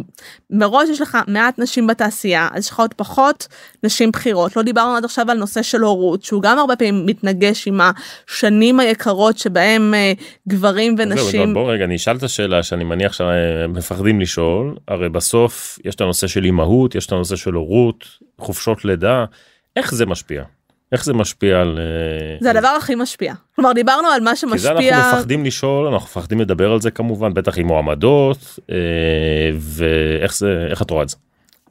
מראש יש לך מעט נשים בתעשייה אז יש לך עוד פחות נשים בכירות. לא דיברנו עד עכשיו על נושא של הורות שהוא גם הרבה פעמים מתנגש עם השנים היקרות שבהם אה, גברים ונשים. בוא רגע אני אשאל את השאלה שאני מניח שמפחדים לשאול. הרי בסוף יש את הנושא של אימהות יש את הנושא של הורות חופשות לידה איך זה משפיע. איך זה משפיע על אה, זה הדבר הכי משפיע כלומר דיברנו על מה שמשפיע כי זה אנחנו מפחדים לשאול אנחנו מפחדים לדבר על זה כמובן בטח עם מועמדות אה, ואיך זה איך את רואה את זה.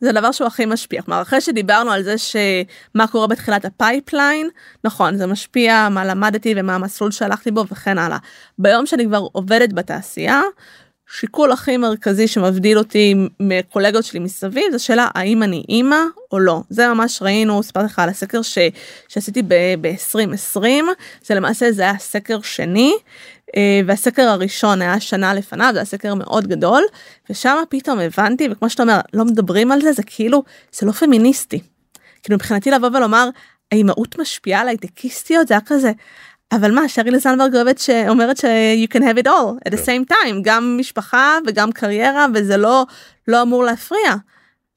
זה הדבר שהוא הכי משפיע כלומר אחרי שדיברנו על זה שמה קורה בתחילת ה pipeline נכון זה משפיע מה למדתי ומה המסלול שהלכתי בו וכן הלאה ביום שאני כבר עובדת בתעשייה שיקול הכי מרכזי שמבדיל אותי מקולגות שלי מסביב זה שאלה האם אני אימא או לא זה ממש ראינו סיפרתי לך על הסקר ש, שעשיתי ב-2020 זה למעשה זה היה סקר שני אה, והסקר הראשון היה שנה לפניו זה היה סקר מאוד גדול ושם פתאום הבנתי וכמו שאתה אומר לא מדברים על זה זה כאילו זה לא פמיניסטי. כאילו מבחינתי לבוא ולומר האימהות משפיעה על הייטקיסטיות זה היה כזה אבל מה שריל זנברג אוהבת שאומרת ש you can have it all at the כן. same time גם משפחה וגם קריירה וזה לא לא אמור להפריע.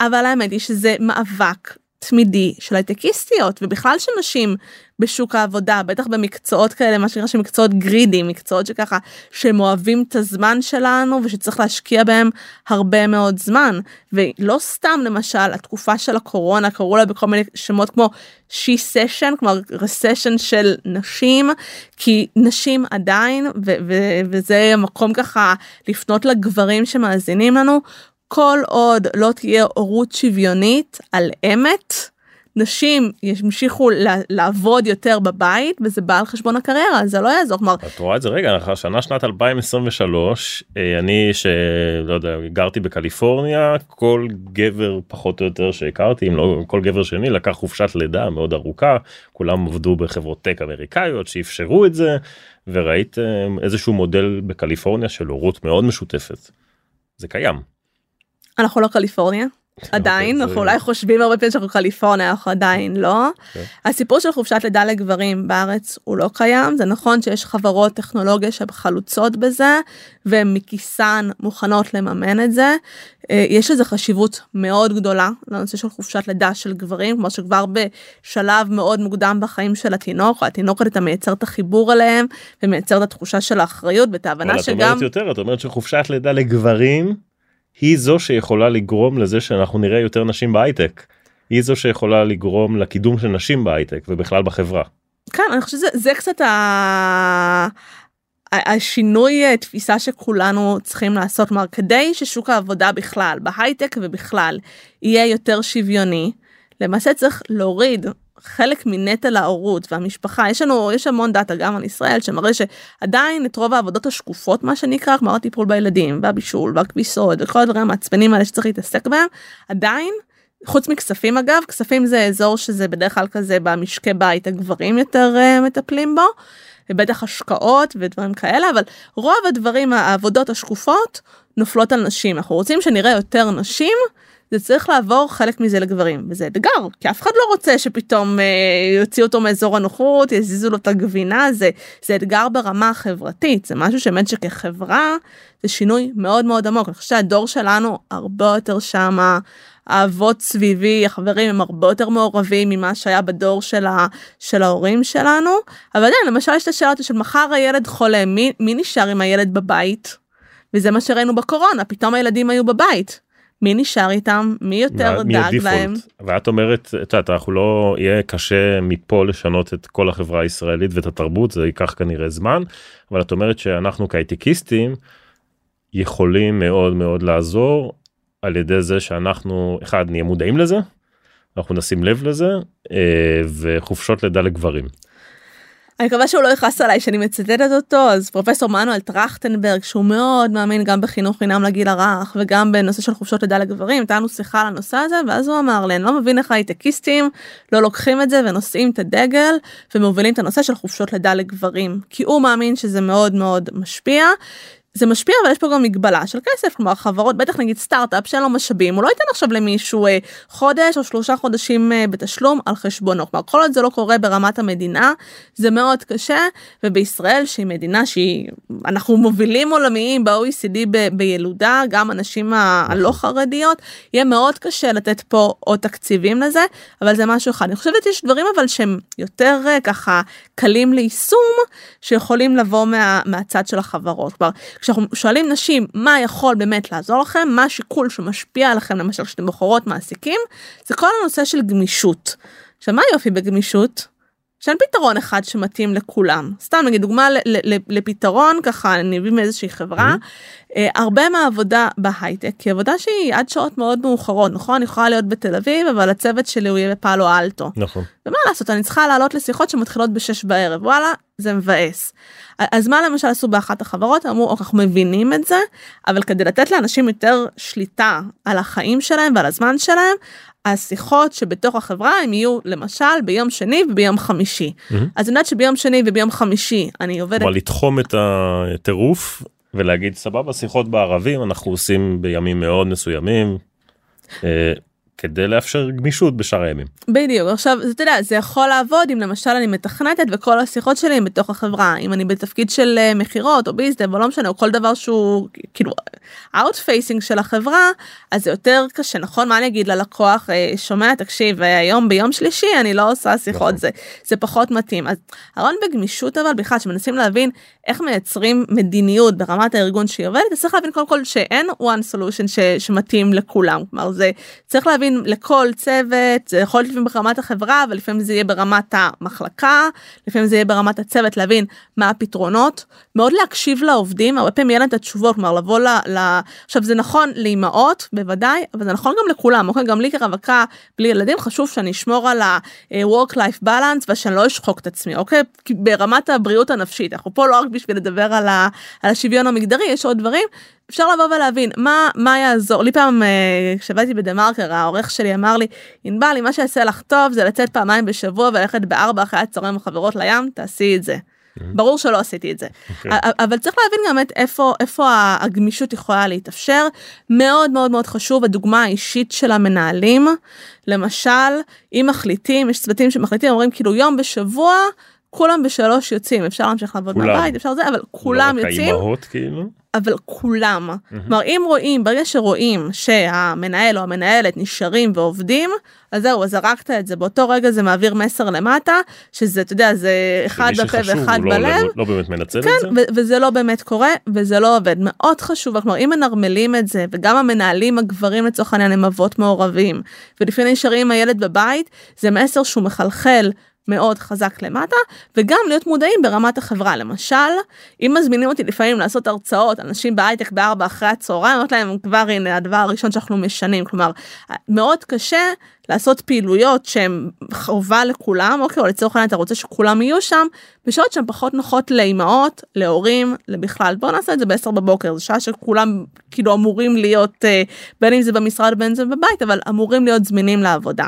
אבל האמת היא שזה מאבק תמידי של הייטקיסטיות ובכלל של נשים בשוק העבודה בטח במקצועות כאלה מה שנקרא שמקצועות גרידים מקצועות שככה שהם אוהבים את הזמן שלנו ושצריך להשקיע בהם הרבה מאוד זמן ולא סתם למשל התקופה של הקורונה קראו לה בכל מיני שמות כמו she session כלומר recession של נשים כי נשים עדיין ו- ו- וזה המקום ככה לפנות לגברים שמאזינים לנו כל עוד לא תהיה הורות שוויונית על אמת. נשים ימשיכו לעבוד יותר בבית וזה בא על חשבון הקריירה זה לא יעזור כלומר את רואה את זה רגע אחר שנה שנת 2023 אה, אני שלא יודע גרתי בקליפורניה כל גבר פחות או יותר שהכרתי אם לא כל גבר שני לקח חופשת לידה מאוד ארוכה כולם עבדו בחברות טק אמריקאיות שאפשרו את זה וראית איזשהו מודל בקליפורניה של הורות מאוד משותפת. זה קיים. אנחנו לא קליפורניה. עדיין אנחנו אולי חושבים הרבה פעמים שאנחנו קליפורניה אנחנו עדיין לא אוקיי. הסיפור של חופשת לידה לגברים בארץ הוא לא קיים זה נכון שיש חברות טכנולוגיה שחלוצות בזה והן מכיסן מוכנות לממן את זה אה, יש לזה חשיבות מאוד גדולה לנושא של חופשת לידה של גברים כמו שכבר בשלב מאוד מוקדם בחיים של התינוק התינוקת אתה מייצר את החיבור אליהם ומייצר את התחושה של האחריות ואת ההבנה שגם. את אומרת יותר את אומרת שחופשת לידה לגברים. היא זו שיכולה לגרום לזה שאנחנו נראה יותר נשים בהייטק. היא זו שיכולה לגרום לקידום של נשים בהייטק ובכלל בחברה. כן אני חושבת שזה קצת ה... השינוי אה, תפיסה שכולנו צריכים לעשות כלומר כדי ששוק העבודה בכלל בהייטק ובכלל יהיה יותר שוויוני למעשה צריך להוריד חלק מנטל ההורות והמשפחה יש לנו יש המון דאטה גם על ישראל שמראה שעדיין את רוב העבודות השקופות מה שנקרא כמו הטיפול בילדים והבישול והכביסות וכל הדברים המעצבנים האלה שצריך להתעסק בהם עדיין. חוץ מכספים אגב כספים זה אזור שזה בדרך כלל כזה במשקי בית הגברים יותר uh, מטפלים בו. ובטח השקעות ודברים כאלה אבל רוב הדברים העבודות השקופות נופלות על נשים אנחנו רוצים שנראה יותר נשים זה צריך לעבור חלק מזה לגברים וזה אתגר כי אף אחד לא רוצה שפתאום אה, יוציאו אותו מאזור הנוחות יזיזו לו את הגבינה זה זה אתגר ברמה החברתית זה משהו שבאמת שכחברה זה שינוי מאוד מאוד עמוק. אני חושבת שהדור שלנו הרבה יותר שמה האבות סביבי החברים הם הרבה יותר מעורבים ממה שהיה בדור של, ה, של ההורים שלנו. אבל עדיין למשל יש את השאלה של מחר הילד חולה מי, מי נשאר עם הילד בבית. וזה מה שראינו בקורונה פתאום הילדים היו בבית מי נשאר איתם מי יותר מי דאג להם. ואת אומרת את יודעת אנחנו לא יהיה קשה מפה לשנות את כל החברה הישראלית ואת התרבות זה ייקח כנראה זמן אבל את אומרת שאנחנו כהייטקיסטים יכולים מאוד מאוד לעזור על ידי זה שאנחנו אחד נהיה מודעים לזה אנחנו נשים לב לזה אה, וחופשות לידה לגברים. אני מקווה שהוא לא יכעס עליי שאני מצטטת אותו אז פרופסור מנואל טרכטנברג שהוא מאוד מאמין גם בחינוך חינם לגיל הרך וגם בנושא של חופשות לידה לגברים הייתה לנו שיחה על הנושא הזה ואז הוא אמר לי אני לא מבין איך הייטקיסטים לא לוקחים את זה ונושאים את הדגל ומובילים את הנושא של חופשות לידה לגברים כי הוא מאמין שזה מאוד מאוד משפיע זה משפיע אבל יש פה גם מגבלה של כסף כלומר חברות בטח נגיד סטארט-אפ שאין לו משאבים הוא לא ייתן עכשיו למישהו אה, חודש או שלושה חודשים אה, בתשלום על חשבונו כלומר כל עוד זה לא קורה ברמת המדינה זה מאוד קשה ובישראל שהיא מדינה שהיא אנחנו מובילים עולמיים ב-OECD ב- בילודה גם הנשים הלא נכון. חרדיות יהיה מאוד קשה לתת פה עוד תקציבים לזה אבל זה משהו אחד אני חושבת יש דברים אבל שהם יותר אה, ככה קלים ליישום שיכולים לבוא מה, מהצד של החברות. כבר כשאנחנו שואלים נשים מה יכול באמת לעזור לכם, מה השיקול שמשפיע עליכם למשל כשאתם בוחרות מעסיקים, זה כל הנושא של גמישות. עכשיו מה יופי בגמישות? שאין פתרון אחד שמתאים לכולם סתם נגיד דוגמה לפתרון ככה אני מביא מאיזושהי חברה mm-hmm. הרבה מהעבודה בהייטק היא עבודה שהיא עד שעות מאוד מאוחרות נכון אני יכולה להיות בתל אביב אבל הצוות שלי הוא יהיה בפאלו אלטו נכון ומה לעשות אני צריכה לעלות לשיחות שמתחילות בשש בערב וואלה זה מבאס. אז מה למשל עשו באחת החברות אמרו אנחנו מבינים את זה אבל כדי לתת לאנשים יותר שליטה על החיים שלהם ועל הזמן שלהם השיחות שבתוך החברה הם יהיו למשל ביום שני וביום חמישי. Mm-hmm. אז אני יודעת שביום שני וביום חמישי אני עובדת. כלומר לתחום את הטירוף ולהגיד סבבה שיחות בערבים אנחנו עושים בימים מאוד מסוימים. כדי לאפשר גמישות בשאר הימים. בדיוק עכשיו אתה יודע זה יכול לעבוד אם למשל אני מתכנתת וכל השיחות שלי הם בתוך החברה אם אני בתפקיד של אה, מכירות או ביזנס או לא משנה או כל דבר שהוא כאילו facing של החברה אז זה יותר קשה נכון מה אני אגיד ללקוח אה, שומע תקשיב אה, היום ביום שלישי אני לא עושה שיחות נכון. זה זה פחות מתאים אז הרעיון בגמישות אבל בכלל שמנסים להבין איך מייצרים מדיניות ברמת הארגון שהיא עובדת צריך להבין קודם כל שאין one solution ש, שמתאים לכולם כלומר זה צריך להבין. להבין לכל צוות זה יכול להיות לפעמים ברמת החברה אבל לפעמים זה יהיה ברמת המחלקה לפעמים זה יהיה ברמת הצוות להבין מה הפתרונות. מאוד להקשיב לעובדים הרבה פעמים יהיה להם את התשובות כלומר לבוא ל... ל... עכשיו זה נכון לאימהות בוודאי אבל זה נכון גם לכולם אוקיי? גם לי כרווקה בלי ילדים חשוב שאני אשמור על ה-work life balance ושאני לא אשחוק את עצמי אוקיי? ברמת הבריאות הנפשית אנחנו פה לא רק בשביל לדבר על, ה... על השוויון המגדרי יש עוד דברים אפשר לבוא ולהבין מה מה יעזור לי פעם אה, כשעבדתי בדה מרקר העורך שלי אמר לי ענבל מה שיעשה לך טוב זה לצאת פעמיים בשבוע וללכת בארבע אחרי הצהריים החברות לים תעשי את זה. Mm-hmm. ברור שלא עשיתי את זה okay. אוקיי. אבל צריך להבין גם את איפה איפה הגמישות יכולה להתאפשר מאוד מאוד מאוד חשוב הדוגמה האישית של המנהלים למשל אם מחליטים יש צוותים שמחליטים אומרים כאילו יום בשבוע כולם בשלוש יוצאים אפשר להמשיך לעבוד מהבית אפשר זה אבל כולם לא יוצאים. האימהות כאילו. אבל כולם. כלומר אם רואים ברגע שרואים שהמנהל או המנהלת נשארים ועובדים אז זהו אז זרקת את זה באותו רגע זה מעביר מסר למטה שזה אתה יודע זה אחד בפה ואחד לא, בלב. לא, לא באמת מנצל כן, את זה. וזה לא באמת קורה וזה לא עובד מאוד חשוב כלומר אם מנרמלים את זה וגם המנהלים הגברים לצורך העניין הם אבות מעורבים ולפעמים נשארים עם הילד בבית זה מסר שהוא מחלחל מאוד חזק למטה וגם להיות מודעים ברמת החברה. למשל אם מזמינים אותי לפעמים לעשות הרצאות אנשים בהייטק בארבע אחרי הצהריים אומרת להם כבר הנה הדבר הראשון שאנחנו משנים. כלומר מאוד קשה לעשות פעילויות שהן חובה לכולם אוקיי או לצורך העניין אתה רוצה שכולם יהיו שם בשעות שהן פחות נוחות לאימהות להורים לבכלל בוא נעשה את זה ב-10 בבוקר זו שעה שכולם כאילו אמורים להיות אה, בין אם זה במשרד בין אם זה בבית אבל אמורים להיות זמינים לעבודה.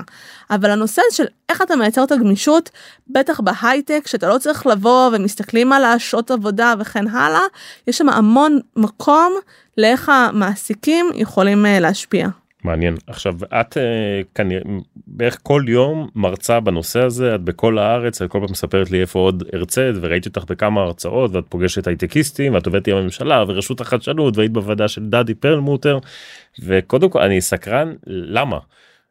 אבל הנושא של איך אתה מייצר את הגמישות בטח בהייטק שאתה לא צריך לבוא ומסתכלים על השעות עבודה וכן הלאה יש שם המון מקום לאיך המעסיקים יכולים אה, להשפיע. מעניין עכשיו את אה, כנראה בערך כל יום מרצה בנושא הזה את בכל הארץ את כל פעם מספרת לי איפה עוד הרצית וראיתי אותך בכמה הרצאות ואת פוגשת הייטקיסטים ואת עובדת עם הממשלה ורשות החדשנות והיית בוועדה של דדי פרלמוטר וקודם כל אני סקרן למה.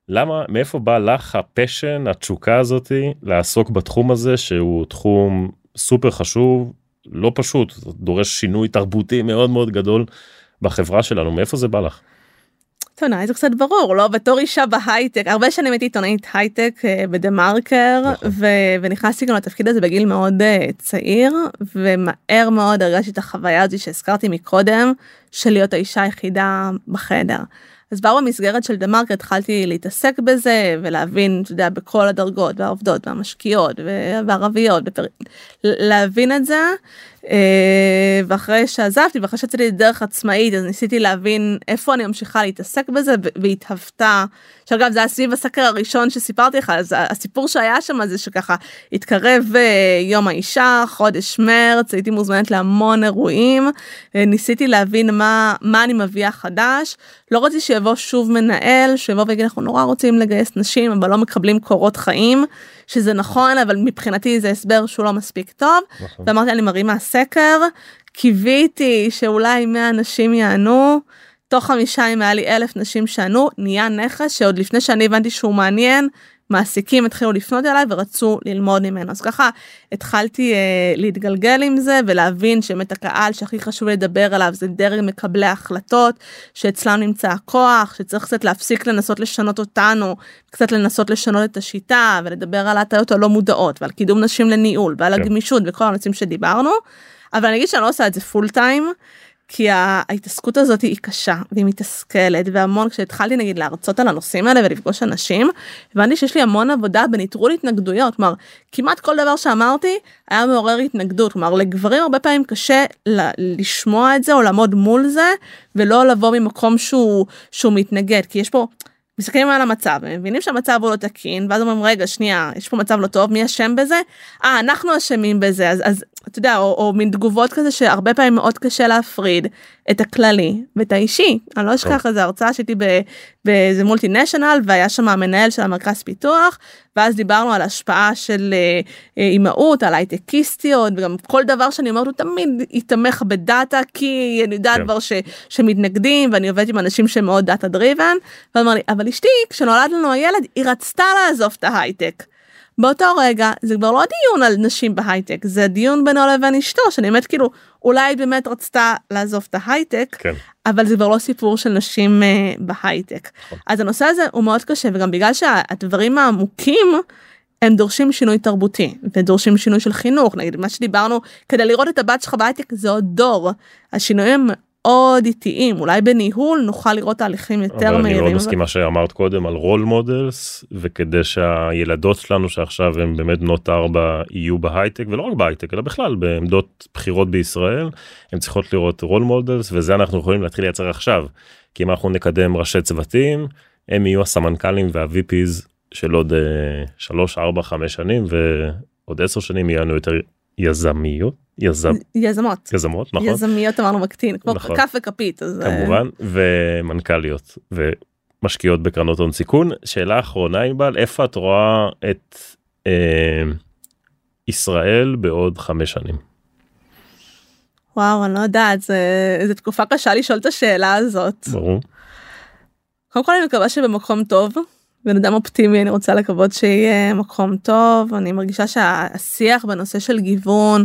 למה מאיפה בא לך ה passion התשוקה הזאתי לעסוק בתחום הזה שהוא תחום סופר חשוב לא פשוט דורש שינוי תרבותי מאוד מאוד גדול בחברה שלנו מאיפה זה בא לך. טוב, זה קצת ברור, לא? בתור אישה בהייטק, הרבה שנים הייתי עיתונאית הייטק אה, בדה מרקר, נכון. ונכנסתי גם לתפקיד הזה בגיל מאוד uh, צעיר, ומהר מאוד הרגשתי את החוויה הזו שהזכרתי מקודם, של להיות האישה היחידה בחדר. אז כבר במסגרת של דה מרקר התחלתי להתעסק בזה ולהבין, אתה יודע, בכל הדרגות והעובדות והמשקיעות והערביות, בפר... להבין את זה. אה, ואחרי שעזבתי ואחרי שיצאתי לדרך עצמאית אז ניסיתי להבין איפה אני ממשיכה להתעסק בזה והתהוותה. שאגב זה היה סביב הסקר הראשון שסיפרתי לך אז הסיפור שהיה שם זה שככה התקרב אה, יום האישה חודש מרץ הייתי מוזמנת להמון אירועים אה, ניסיתי להבין מה מה אני מביאה חדש לא רציתי שיבוא שוב מנהל שיבוא ויגיד אנחנו נורא רוצים לגייס נשים אבל לא מקבלים קורות חיים. שזה נכון אבל מבחינתי זה הסבר שהוא לא מספיק טוב נכון. ואמרתי אני מרימה סקר קיוויתי שאולי 100 אנשים יענו. תוך חמישה ימים היה לי אלף נשים שענו נהיה נכס שעוד לפני שאני הבנתי שהוא מעניין מעסיקים התחילו לפנות אליי ורצו ללמוד ממנו אז ככה התחלתי אה, להתגלגל עם זה ולהבין שבאמת הקהל שהכי חשוב לדבר עליו זה דרג מקבלי ההחלטות שאצלם נמצא הכוח שצריך קצת להפסיק לנסות לשנות אותנו קצת לנסות לשנות את השיטה ולדבר על ההטיות הלא מודעות ועל קידום נשים לניהול ועל כן. הגמישות וכל הנושאים שדיברנו אבל אני אגיד שאני לא עושה את זה full time. כי ההתעסקות הזאת היא קשה והיא מתסכלת והמון כשהתחלתי נגיד להרצות על הנושאים האלה ולפגוש אנשים הבנתי שיש לי המון עבודה בנטרול התנגדויות. כלומר כמעט כל דבר שאמרתי היה מעורר התנגדות. כלומר לגברים הרבה פעמים קשה לשמוע את זה או לעמוד מול זה ולא לבוא ממקום שהוא שהוא מתנגד. כי יש פה. מסתכלים על המצב מבינים שהמצב הוא לא תקין ואז אומרים רגע שנייה יש פה מצב לא טוב מי אשם בזה? אה אנחנו אשמים בזה. אז אז אתה יודע, או, או מין תגובות כזה שהרבה פעמים מאוד קשה להפריד את הכללי ואת האישי. אני לא אשכח איזה הרצאה שהייתי באיזה מולטינשיונל והיה שם המנהל של המרכז פיתוח ואז דיברנו על השפעה של אה, אה, אימהות על הייטקיסטיות וגם כל דבר שאני אומרת הוא תמיד יתמך בדאטה כי אני יודעת כן. כבר ש, שמתנגדים ואני עובדת עם אנשים שהם מאוד data driven. ואמר לי אבל אשתי כשנולד לנו הילד היא רצתה לעזוב את ההייטק. באותו רגע זה כבר לא דיון על נשים בהייטק זה דיון בינו לבין אשתו שאני באמת כאילו אולי באמת רצתה לעזוב את ההייטק כן. אבל זה כבר לא סיפור של נשים uh, בהייטק נכון. אז הנושא הזה הוא מאוד קשה וגם בגלל שהדברים העמוקים הם דורשים שינוי תרבותי ודורשים שינוי של חינוך נגיד מה שדיברנו כדי לראות את הבת שלך בהייטק זה עוד דור השינויים מאוד איטיים אולי בניהול נוכל לראות תהליכים יותר מהירים. אבל אני מאוד מסכים מה שאמרת קודם על role models וכדי שהילדות שלנו שעכשיו הם באמת בנות ארבע יהיו בהייטק ולא רק בהייטק אלא בכלל בעמדות בחירות בישראל הם צריכות לראות role models וזה אנחנו יכולים להתחיל לייצר עכשיו כי אם אנחנו נקדם ראשי צוותים הם יהיו הסמנכ"לים וה-VPs של עוד 3 4 5 שנים ועוד 10 שנים יהיו לנו יותר יזמיות יזם יזמות יזמות נכון יזמיות אמרנו מקטין כמו נכון. כף וכפית אז אה, כמובן ומנכ"ליות ומשקיעות בקרנות הון סיכון שאלה אחרונה ענבל איפה את רואה את אה, ישראל בעוד חמש שנים. וואו אני לא יודעת זה, זה תקופה קשה לשאול את השאלה הזאת. ברור. קודם כל אני מקווה שבמקום טוב בן אדם אופטימי אני רוצה לקוות שיהיה מקום טוב. אני מרגישה שהשיח בנושא של גיוון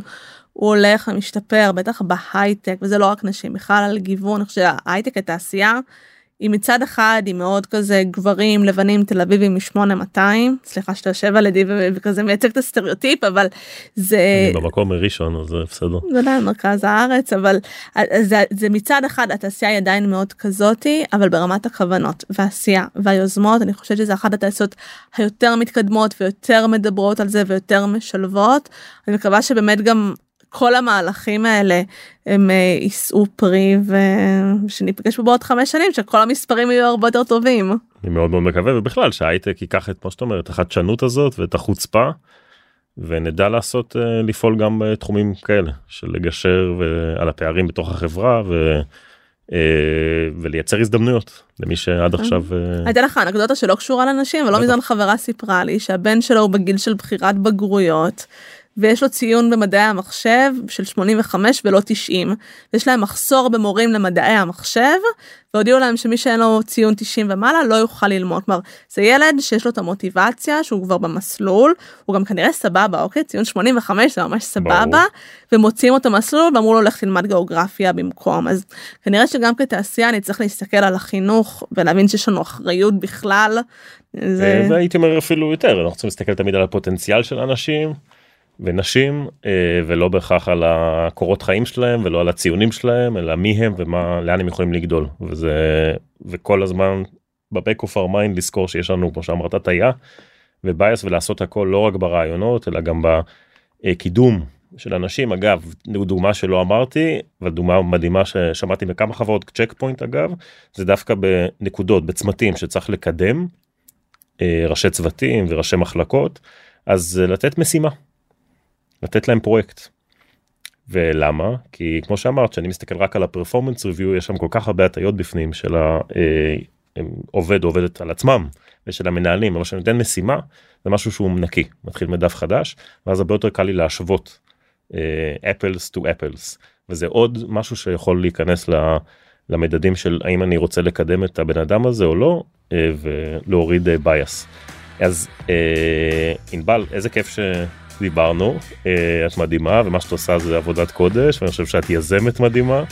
הוא הולך ומשתפר בטח בהייטק וזה לא רק נשים בכלל על גיוון. אני חושבת שההייטק התעשייה היא מצד אחד היא מאוד כזה גברים לבנים תל אביבים מ-8200 סליחה שאתה יושב על ידי וכזה מייצג את הסטריאוטיפ אבל זה אני במקום מראשון אז זה בסדר. זה עדיין מרכז הארץ אבל זה, זה מצד אחד התעשייה היא עדיין מאוד כזאתי אבל ברמת הכוונות והעשייה והיוזמות אני חושבת שזה אחת התעשיות היותר מתקדמות ויותר מדברות על זה ויותר משלבות אני מקווה שבאמת גם כל המהלכים האלה הם אה, יישאו פרי ושניפגש פה בעוד חמש שנים שכל המספרים יהיו הרבה יותר טובים. אני מאוד מאוד מקווה ובכלל שההייטק ייקח את מה שאת אומרת החדשנות הזאת ואת החוצפה ונדע לעשות אה, לפעול גם בתחומים כאלה של לגשר על הפערים בתוך החברה ו... אה, ולייצר הזדמנויות למי שעד עכשיו. הייתה לך אנקדוטה שלא קשורה לנשים ולא מזמן חברה סיפרה לי שהבן שלו הוא בגיל של בחירת בגרויות ויש לו ציון במדעי המחשב של 85 ולא 90 יש להם מחסור במורים למדעי המחשב והודיעו להם שמי שאין לו ציון 90 ומעלה לא יוכל ללמוד כלומר זה ילד שיש לו את המוטיבציה שהוא כבר במסלול הוא גם כנראה סבבה אוקיי ציון 85 זה ממש סבבה ברור. ומוציאים אותו מסלול ואמרו לו לך תלמד גיאוגרפיה במקום אז כנראה שגם כתעשייה אני צריך להסתכל על החינוך ולהבין שיש לנו אחריות בכלל. זה... והייתי אומר אפילו יותר אנחנו צריכים להסתכל תמיד על הפוטנציאל של אנשים. ונשים אה, ולא בהכרח על הקורות חיים שלהם ולא על הציונים שלהם אלא מי הם ומה לאן הם יכולים לגדול. וזה וכל הזמן ב back of mind לזכור שיש לנו כמו שאמרת הטיה ו bias ולעשות הכל לא רק ברעיונות אלא גם בקידום של אנשים. אגב דוגמה שלא אמרתי ודוגמה מדהימה ששמעתי בכמה חברות צ'ק פוינט אגב זה דווקא בנקודות בצמתים שצריך לקדם אה, ראשי צוותים וראשי מחלקות אז לתת משימה לתת להם פרויקט. ולמה? כי כמו שאמרת שאני מסתכל רק על ה performance review יש שם כל כך הרבה הטיות בפנים של העובד אה, עובדת על עצמם ושל המנהלים אבל שאני נותן משימה זה משהו שהוא נקי מתחיל מדף חדש ואז הרבה יותר קל לי להשוות apples to apples וזה עוד משהו שיכול להיכנס למדדים של האם אני רוצה לקדם את הבן אדם הזה או לא אה, ולהוריד bias. אה, אז ענבל איזה כיף ש... דיברנו, אה, את מדהימה ומה שאת עושה זה עבודת קודש ואני חושב שאת יזמת מדהימה.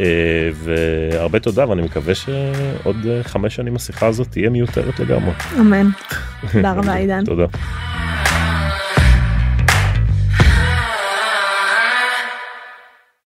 אה, והרבה תודה ואני מקווה שעוד אה, חמש שנים השיחה הזאת תהיה מיותרת לגמרי. אמן. תודה רבה עידן. תודה.